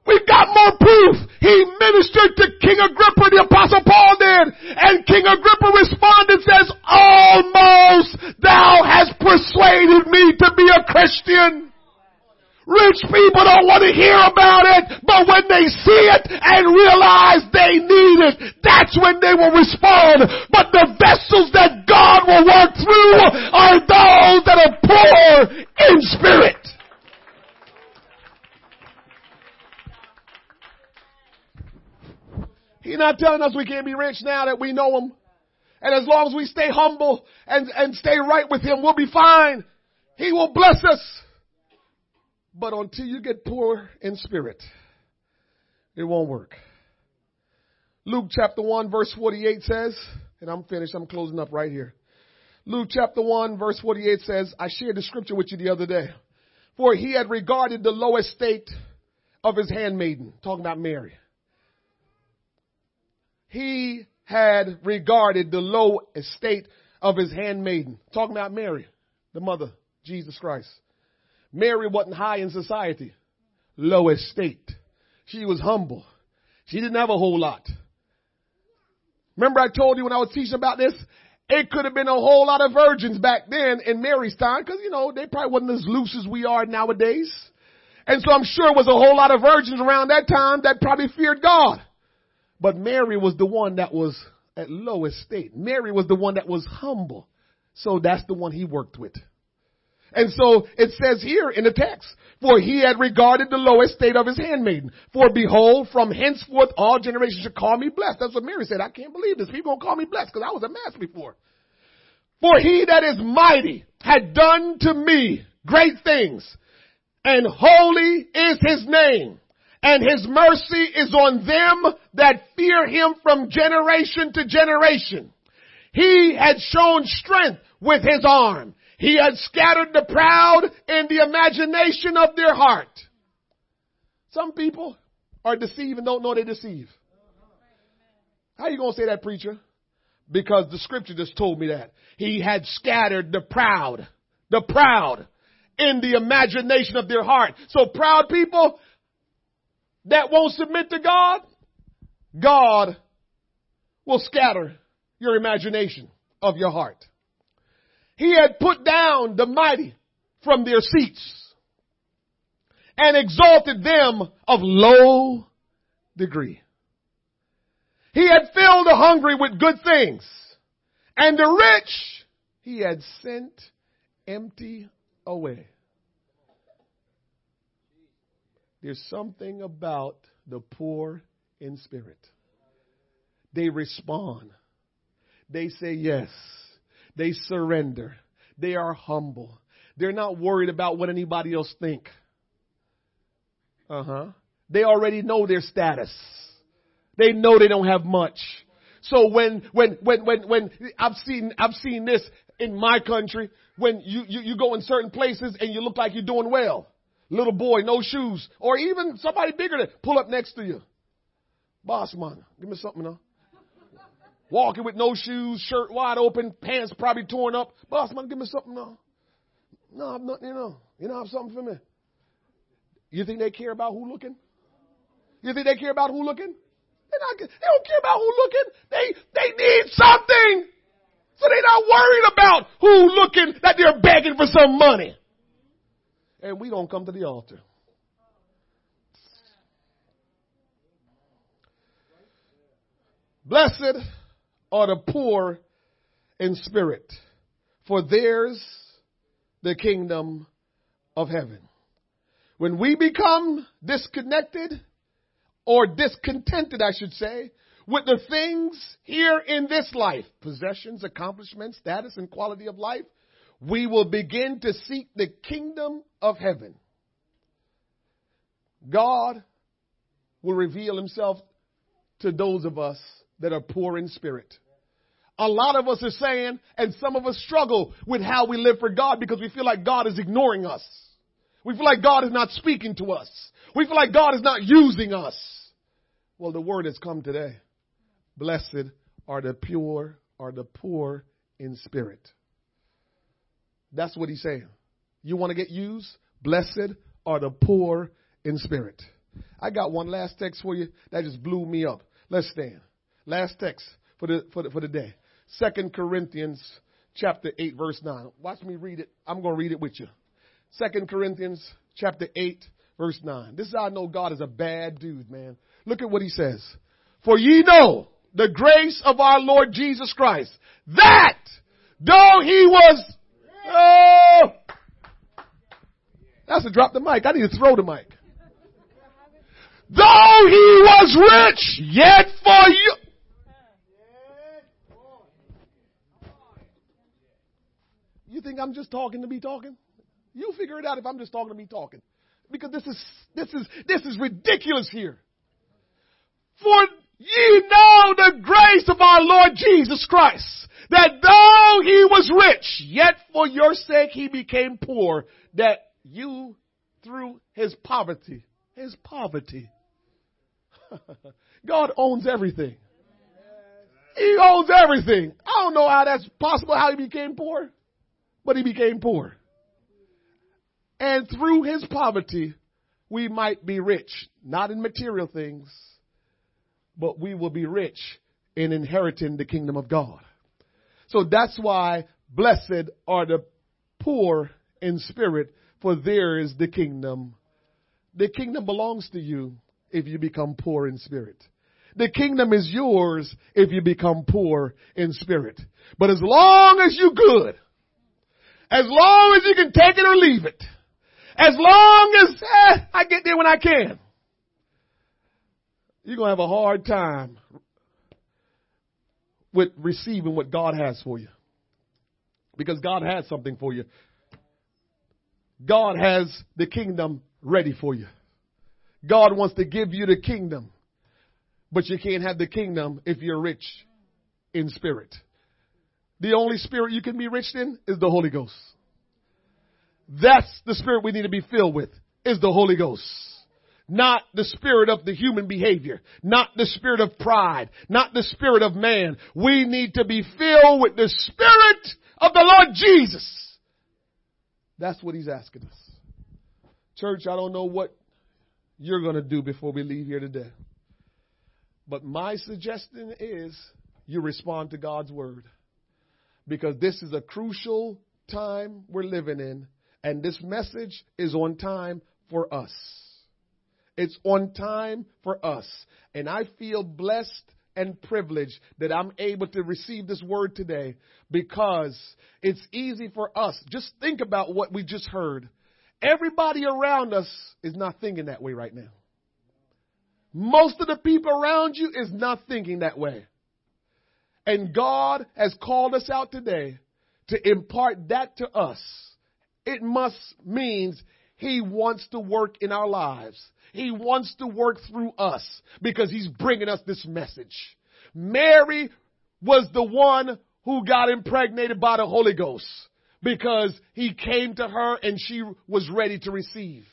We've got more proof. He ministered to King Agrippa, the apostle Paul did. And King Agrippa responded says, almost thou hast persuaded me to be a Christian. Rich people don't want to hear about it, but when they see it and realize they need it, that's when they will respond. But the vessels that God will work through are those that are poor in spirit. He's not telling us we can't be rich now that we know Him. And as long as we stay humble and, and stay right with Him, we'll be fine. He will bless us. But until you get poor in spirit, it won't work. Luke chapter 1 verse 48 says, and I'm finished, I'm closing up right here. Luke chapter 1 verse 48 says, I shared the scripture with you the other day. For he had regarded the low estate of his handmaiden, talking about Mary. He had regarded the low estate of his handmaiden, talking about Mary, the mother, Jesus Christ. Mary wasn't high in society, low estate. She was humble. She didn't have a whole lot. Remember I told you when I was teaching about this? It could have been a whole lot of virgins back then in Mary's time because, you know, they probably wasn't as loose as we are nowadays. And so I'm sure it was a whole lot of virgins around that time that probably feared God. But Mary was the one that was at low estate. Mary was the one that was humble. So that's the one he worked with. And so it says here in the text, for he had regarded the low estate of his handmaiden. For behold, from henceforth all generations shall call me blessed. That's what Mary said. I can't believe this. People gonna call me blessed because I was a mess before. For he that is mighty had done to me great things and holy is his name and his mercy is on them that fear him from generation to generation. He had shown strength with his arm. He had scattered the proud in the imagination of their heart. Some people are deceived and don't know they deceive. How you gonna say that, preacher? Because the scripture just told me that. He had scattered the proud, the proud in the imagination of their heart. So proud people that won't submit to God, God will scatter your imagination of your heart. He had put down the mighty from their seats and exalted them of low degree. He had filled the hungry with good things and the rich he had sent empty away. There's something about the poor in spirit. They respond. They say yes. They surrender. They are humble. They're not worried about what anybody else think. Uh-huh. They already know their status. They know they don't have much. So when, when, when, when, when I've seen, I've seen this in my country, when you, you, you go in certain places and you look like you're doing well. Little boy, no shoes, or even somebody bigger than pull up next to you. Boss man, give me something now. Walking with no shoes, shirt wide open, pants probably torn up. Boss man, give me something now. No, I'm not, you know, you know, I have something for me. You think they care about who looking? You think they care about who looking? Not, they don't care about who looking. They they need something. So they're not worried about who looking that they're begging for some money. And we don't come to the altar. Blessed are the poor in spirit, for theirs the kingdom of heaven. When we become disconnected or discontented, I should say, with the things here in this life, possessions, accomplishments, status, and quality of life, we will begin to seek the kingdom of heaven. God will reveal himself to those of us that are poor in spirit. A lot of us are saying, and some of us struggle with how we live for God because we feel like God is ignoring us. We feel like God is not speaking to us. We feel like God is not using us. Well, the word has come today. Blessed are the pure, are the poor in spirit. That's what he's saying. You want to get used? Blessed are the poor in spirit. I got one last text for you that just blew me up. Let's stand. Last text for the, for the, for the day. Second Corinthians chapter 8 verse 9. Watch me read it. I'm going to read it with you. Second Corinthians chapter 8 verse 9. This is how I know God is a bad dude, man. Look at what he says. For ye know the grace of our Lord Jesus Christ, that though he was, oh, that's to drop the mic. I need to throw the mic. Though he was rich, yet for you, You think I'm just talking to be talking? You figure it out if I'm just talking to be talking. Because this is, this is, this is ridiculous here. For ye know the grace of our Lord Jesus Christ, that though he was rich, yet for your sake he became poor, that you through his poverty, his poverty, God owns everything. He owns everything. I don't know how that's possible, how he became poor, but he became poor. And through his poverty, we might be rich, not in material things, but we will be rich in inheriting the kingdom of God. So that's why blessed are the poor in spirit, for there is the kingdom. The kingdom belongs to you if you become poor in spirit. The kingdom is yours if you become poor in spirit. But as long as you good, as long as you can take it or leave it, as long as eh, I get there when I can, you're going to have a hard time with receiving what God has for you. Because God has something for you. God has the kingdom ready for you. God wants to give you the kingdom. But you can't have the kingdom if you're rich in spirit. The only spirit you can be rich in is the Holy Ghost. That's the spirit we need to be filled with, is the Holy Ghost. not the spirit of the human behavior, not the spirit of pride, not the spirit of man. We need to be filled with the spirit of the Lord Jesus. That's what he's asking us. Church, I don't know what you're going to do before we leave here today. But my suggestion is you respond to God's word. Because this is a crucial time we're living in, and this message is on time for us. It's on time for us. And I feel blessed and privileged that I'm able to receive this word today because it's easy for us. Just think about what we just heard. Everybody around us is not thinking that way right now. Most of the people around you is not thinking that way. And God has called us out today to impart that to us. It must means he wants to work in our lives. He wants to work through us because he's bringing us this message. Mary was the one who got impregnated by the Holy Ghost because he came to her and she was ready to receive.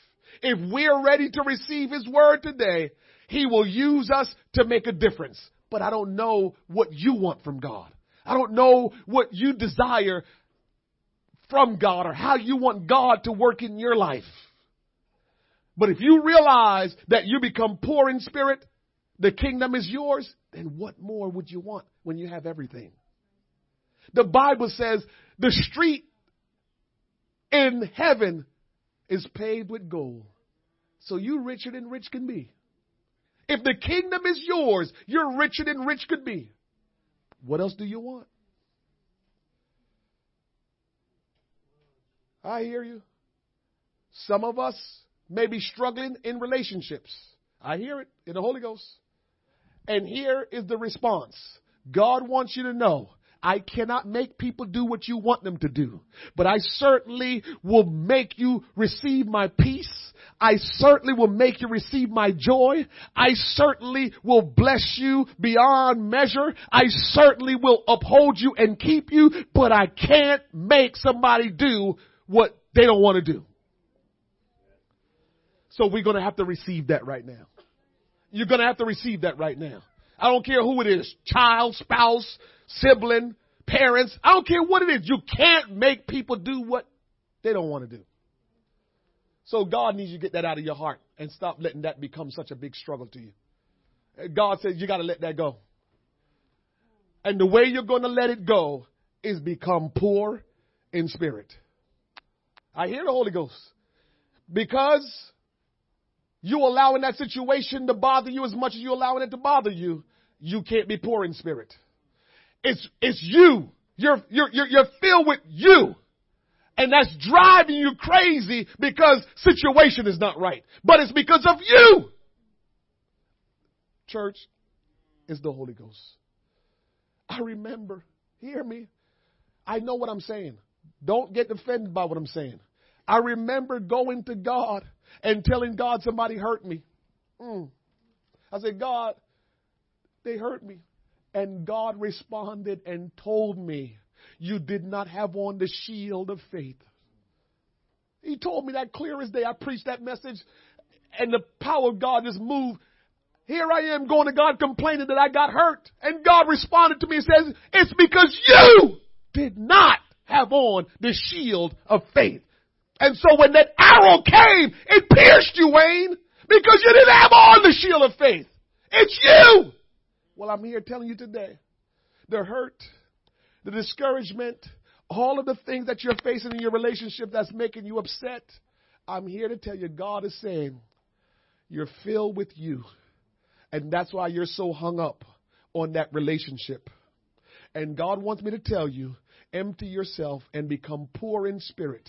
If we're ready to receive his word today, he will use us to make a difference. But I don't know what you want from God. I don't know what you desire from God or how you want God to work in your life. But if you realize that you become poor in spirit, the kingdom is yours, then what more would you want when you have everything? The Bible says the street in heaven is paved with gold. So you richer than rich can be. If the kingdom is yours, you're richer than rich could be. What else do you want? I hear you. Some of us may be struggling in relationships. I hear it in the Holy Ghost. And here is the response God wants you to know I cannot make people do what you want them to do, but I certainly will make you receive my peace. I certainly will make you receive my joy. I certainly will bless you beyond measure. I certainly will uphold you and keep you, but I can't make somebody do what they don't want to do. So we're going to have to receive that right now. You're going to have to receive that right now. I don't care who it is, child, spouse, sibling, parents. I don't care what it is. You can't make people do what they don't want to do. So God needs you to get that out of your heart and stop letting that become such a big struggle to you. God says you got to let that go. And the way you're going to let it go is become poor in spirit. I hear the Holy Ghost. Because you allowing that situation to bother you as much as you allowing it to bother you, you can't be poor in spirit. It's, it's you. You're, you're, you're, filled with you. And that's driving you crazy because situation is not right. But it's because of you. Church is the Holy Ghost. I remember, hear me. I know what I'm saying. Don't get offended by what I'm saying. I remember going to God and telling God somebody hurt me. Mm. I said, God, they hurt me. And God responded and told me, You did not have on the shield of faith. He told me that clear as day. I preached that message, and the power of God just moved. Here I am going to God complaining that I got hurt. And God responded to me and says, It's because you did not have on the shield of faith. And so when that arrow came, it pierced you, Wayne, because you didn't have on the shield of faith. It's you. Well, I'm here telling you today the hurt, the discouragement, all of the things that you're facing in your relationship that's making you upset. I'm here to tell you God is saying you're filled with you. And that's why you're so hung up on that relationship. And God wants me to tell you empty yourself and become poor in spirit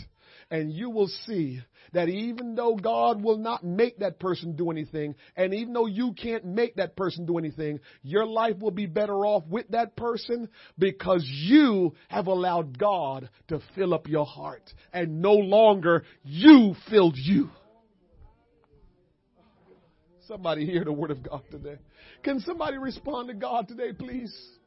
and you will see that even though God will not make that person do anything, and even though you can't make that person do anything, your life will be better off with that person because you have allowed God to fill up your heart and no longer you filled you. Somebody hear the word of God today. Can somebody respond to God today, please?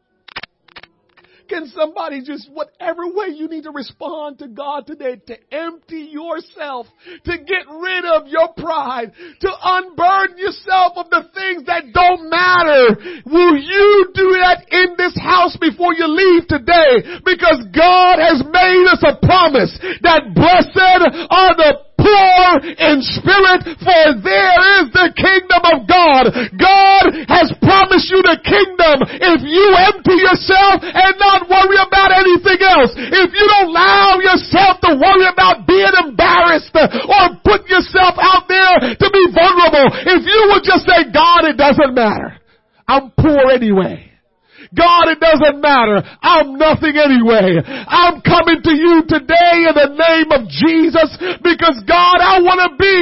Can somebody just, whatever way you need to respond to God today, to empty yourself, to get rid of your pride, to unburden yourself of the things that don't matter. Will you do that in this house before you leave today? Because God has made us a promise that blessed are the poor in spirit, for there is the kingdom of God. God has promised you the kingdom if you empty yourself and not worry about anything else. If you don't allow yourself to worry about being embarrassed or put yourself out there to be vulnerable. If you would just say, God, it doesn't matter. I'm poor anyway. God, it doesn't matter. I'm nothing anyway. I'm coming to you today in the name of Jesus because God, I want to be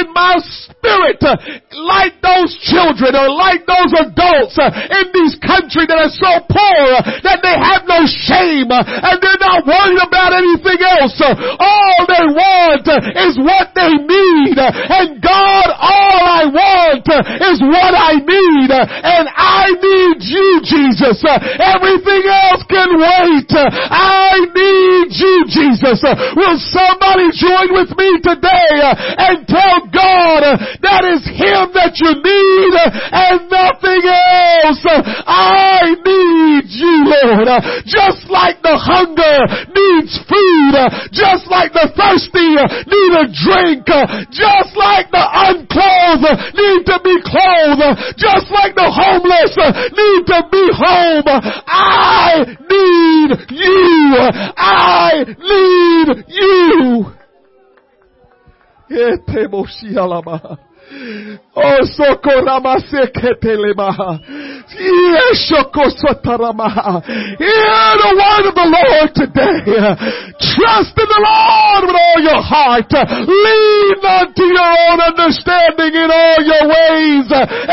in my spirit like those children or like those adults in these countries that are so poor that they have no shame and they're not worried about anything else. All they want is what they need. And God, all I want is what I need. And I need you, Jesus. Jesus. Everything else can wait. I need you, Jesus. Will somebody join with me today and tell God that is Him that you need and nothing else. I need you, Lord. Just like the hunger needs food, just like the thirsty need a drink, just like the unclothed need to be clothed, just like the homeless need to be home. I need you. I need you. Oh, socorrama seketelema. Hear the word of the Lord today. Trust in the Lord with all your heart. Lean not to your own understanding in all your ways.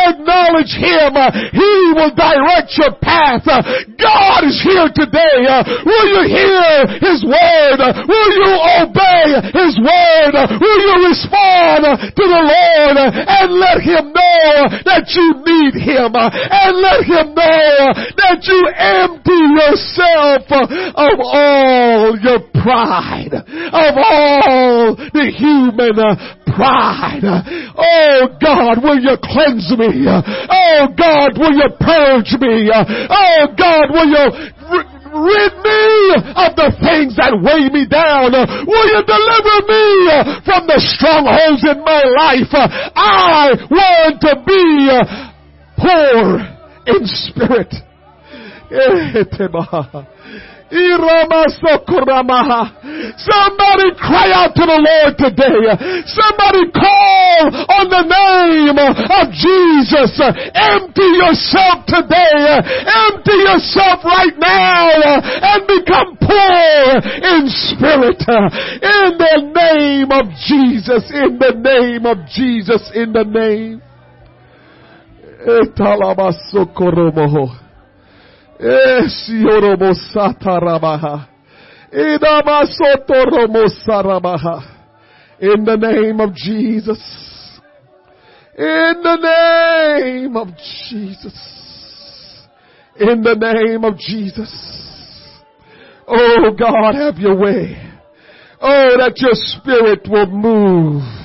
Acknowledge Him. He will direct your path. God is here today. Will you hear His word? Will you obey His word? Will you respond to the Lord and let Let him know that you need Him and let him know that you empty yourself of all your pride, of all the human pride. Oh God, will you cleanse me? Oh God, will you purge me? Oh God, will you rid me of the things that weigh me down. Will you deliver me from the strongholds in my life? I want to be poor in spirit. Eh, Somebody cry out to the Lord today. Somebody call on the name of Jesus. Empty yourself today. Empty yourself right now and become poor in spirit. In the name of Jesus. In the name of Jesus. In the name. In the name of Jesus. In the name of Jesus. In the name of Jesus. Oh God, have your way. Oh, that your spirit will move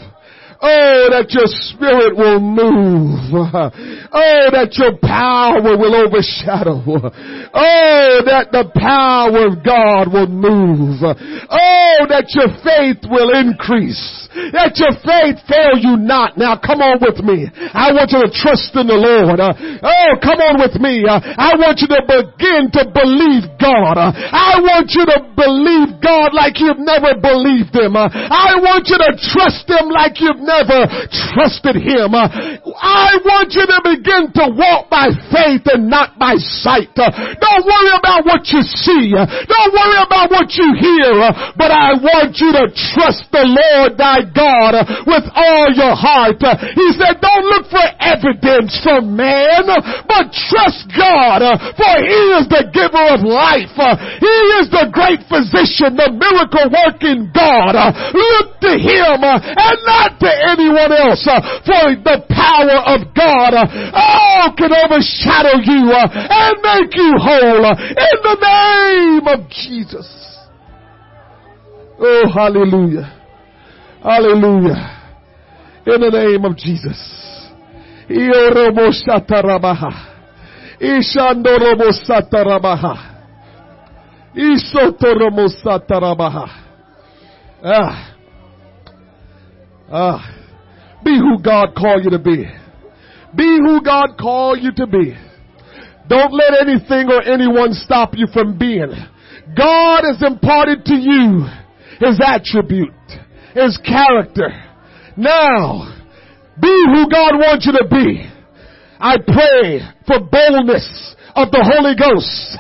Oh, that your spirit will move. Oh, that your power will overshadow. Oh, that the power of God will move. Oh, that your faith will increase. Let your faith fail you not. Now come on with me. I want you to trust in the Lord. Oh, come on with me. I want you to begin to believe God. I want you to believe God like you've never believed Him. I want you to trust Him like you've never trusted Him. I want you to begin to walk by faith and not by sight. Don't worry about what you see. Don't worry about what you hear. But I want you to trust the Lord thy God with all your heart. He said, don't look for evidence from man, but trust God, for He is the giver of life. He is the great physician, the miracle working God. Look to Him and not to anyone else, uh, for the power of God, oh, can overshadow you uh, and make you whole in the name of Jesus. Oh, hallelujah. Hallelujah. In the name of Jesus. Ah. Ah. Be who God called you to be. Be who God called you to be. Don't let anything or anyone stop you from being. God has imparted to you His attribute, His character. Now, be who God wants you to be. I pray for boldness of the Holy Ghost.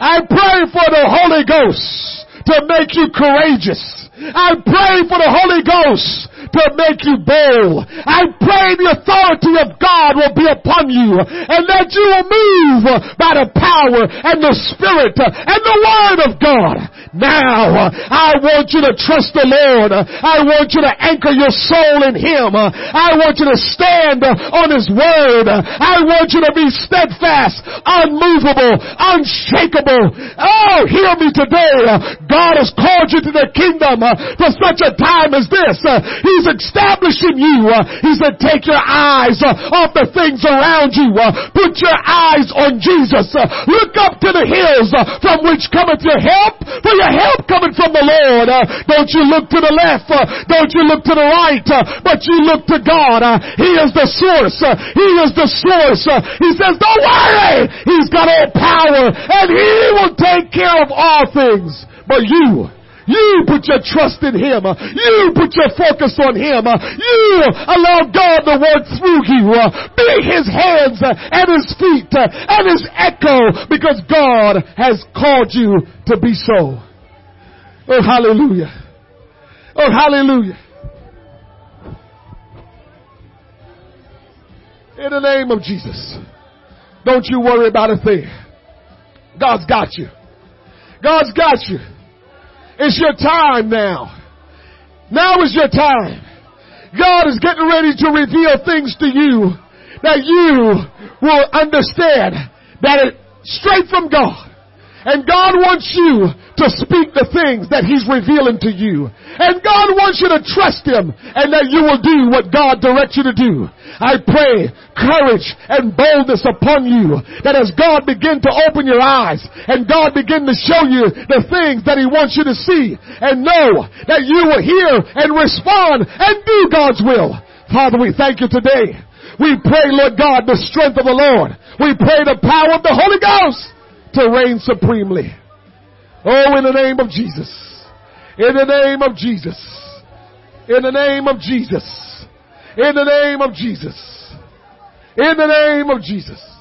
I pray for the Holy Ghost to make you courageous. I pray for the Holy Ghost to make you bold. I pray the authority of God will be upon you and that you will move by the power and the Spirit and the Word of God. Now, I want you to trust the Lord. I want you to anchor your soul in Him. I want you to stand on His Word. I want you to be steadfast, unmovable, unshakable. Oh, hear me today. God has called you to the kingdom for such a time as this. He's establishing you. Uh, he said, take your eyes uh, off the things around you. Uh, put your eyes on Jesus. Look up to the hills from which cometh your help, for your help coming from the Lord. Don't you look to the left. Don't you look to the right, but you look to God. He is the source. He is the source. He says, don't worry. He's got all power and He will take care of all things. But you, you put your trust in Him. You put your focus on Him. You allow God to work through you. Be His hands and His feet and His echo because God has called you to be so. Oh, hallelujah. Oh, hallelujah. In the name of Jesus. Don't you worry about a thing. God's got you. God's got you. It's your time now. Now is your time. God is getting ready to reveal things to you that you will understand that it's straight from God. And God wants you to speak the things that He's revealing to you. And God wants you to trust Him and that you will do what God directs you to do. I pray courage and boldness upon you that as God begin to open your eyes and God begin to show you the things that He wants you to see and know that you will hear and respond and do God's will. Father, we thank you today. We pray, Lord God, the strength of the Lord. We pray the power of the Holy Ghost to reign supremely. Oh, in the name of Jesus. In the name of Jesus. In the name of Jesus. In the name of Jesus. In the name of Jesus.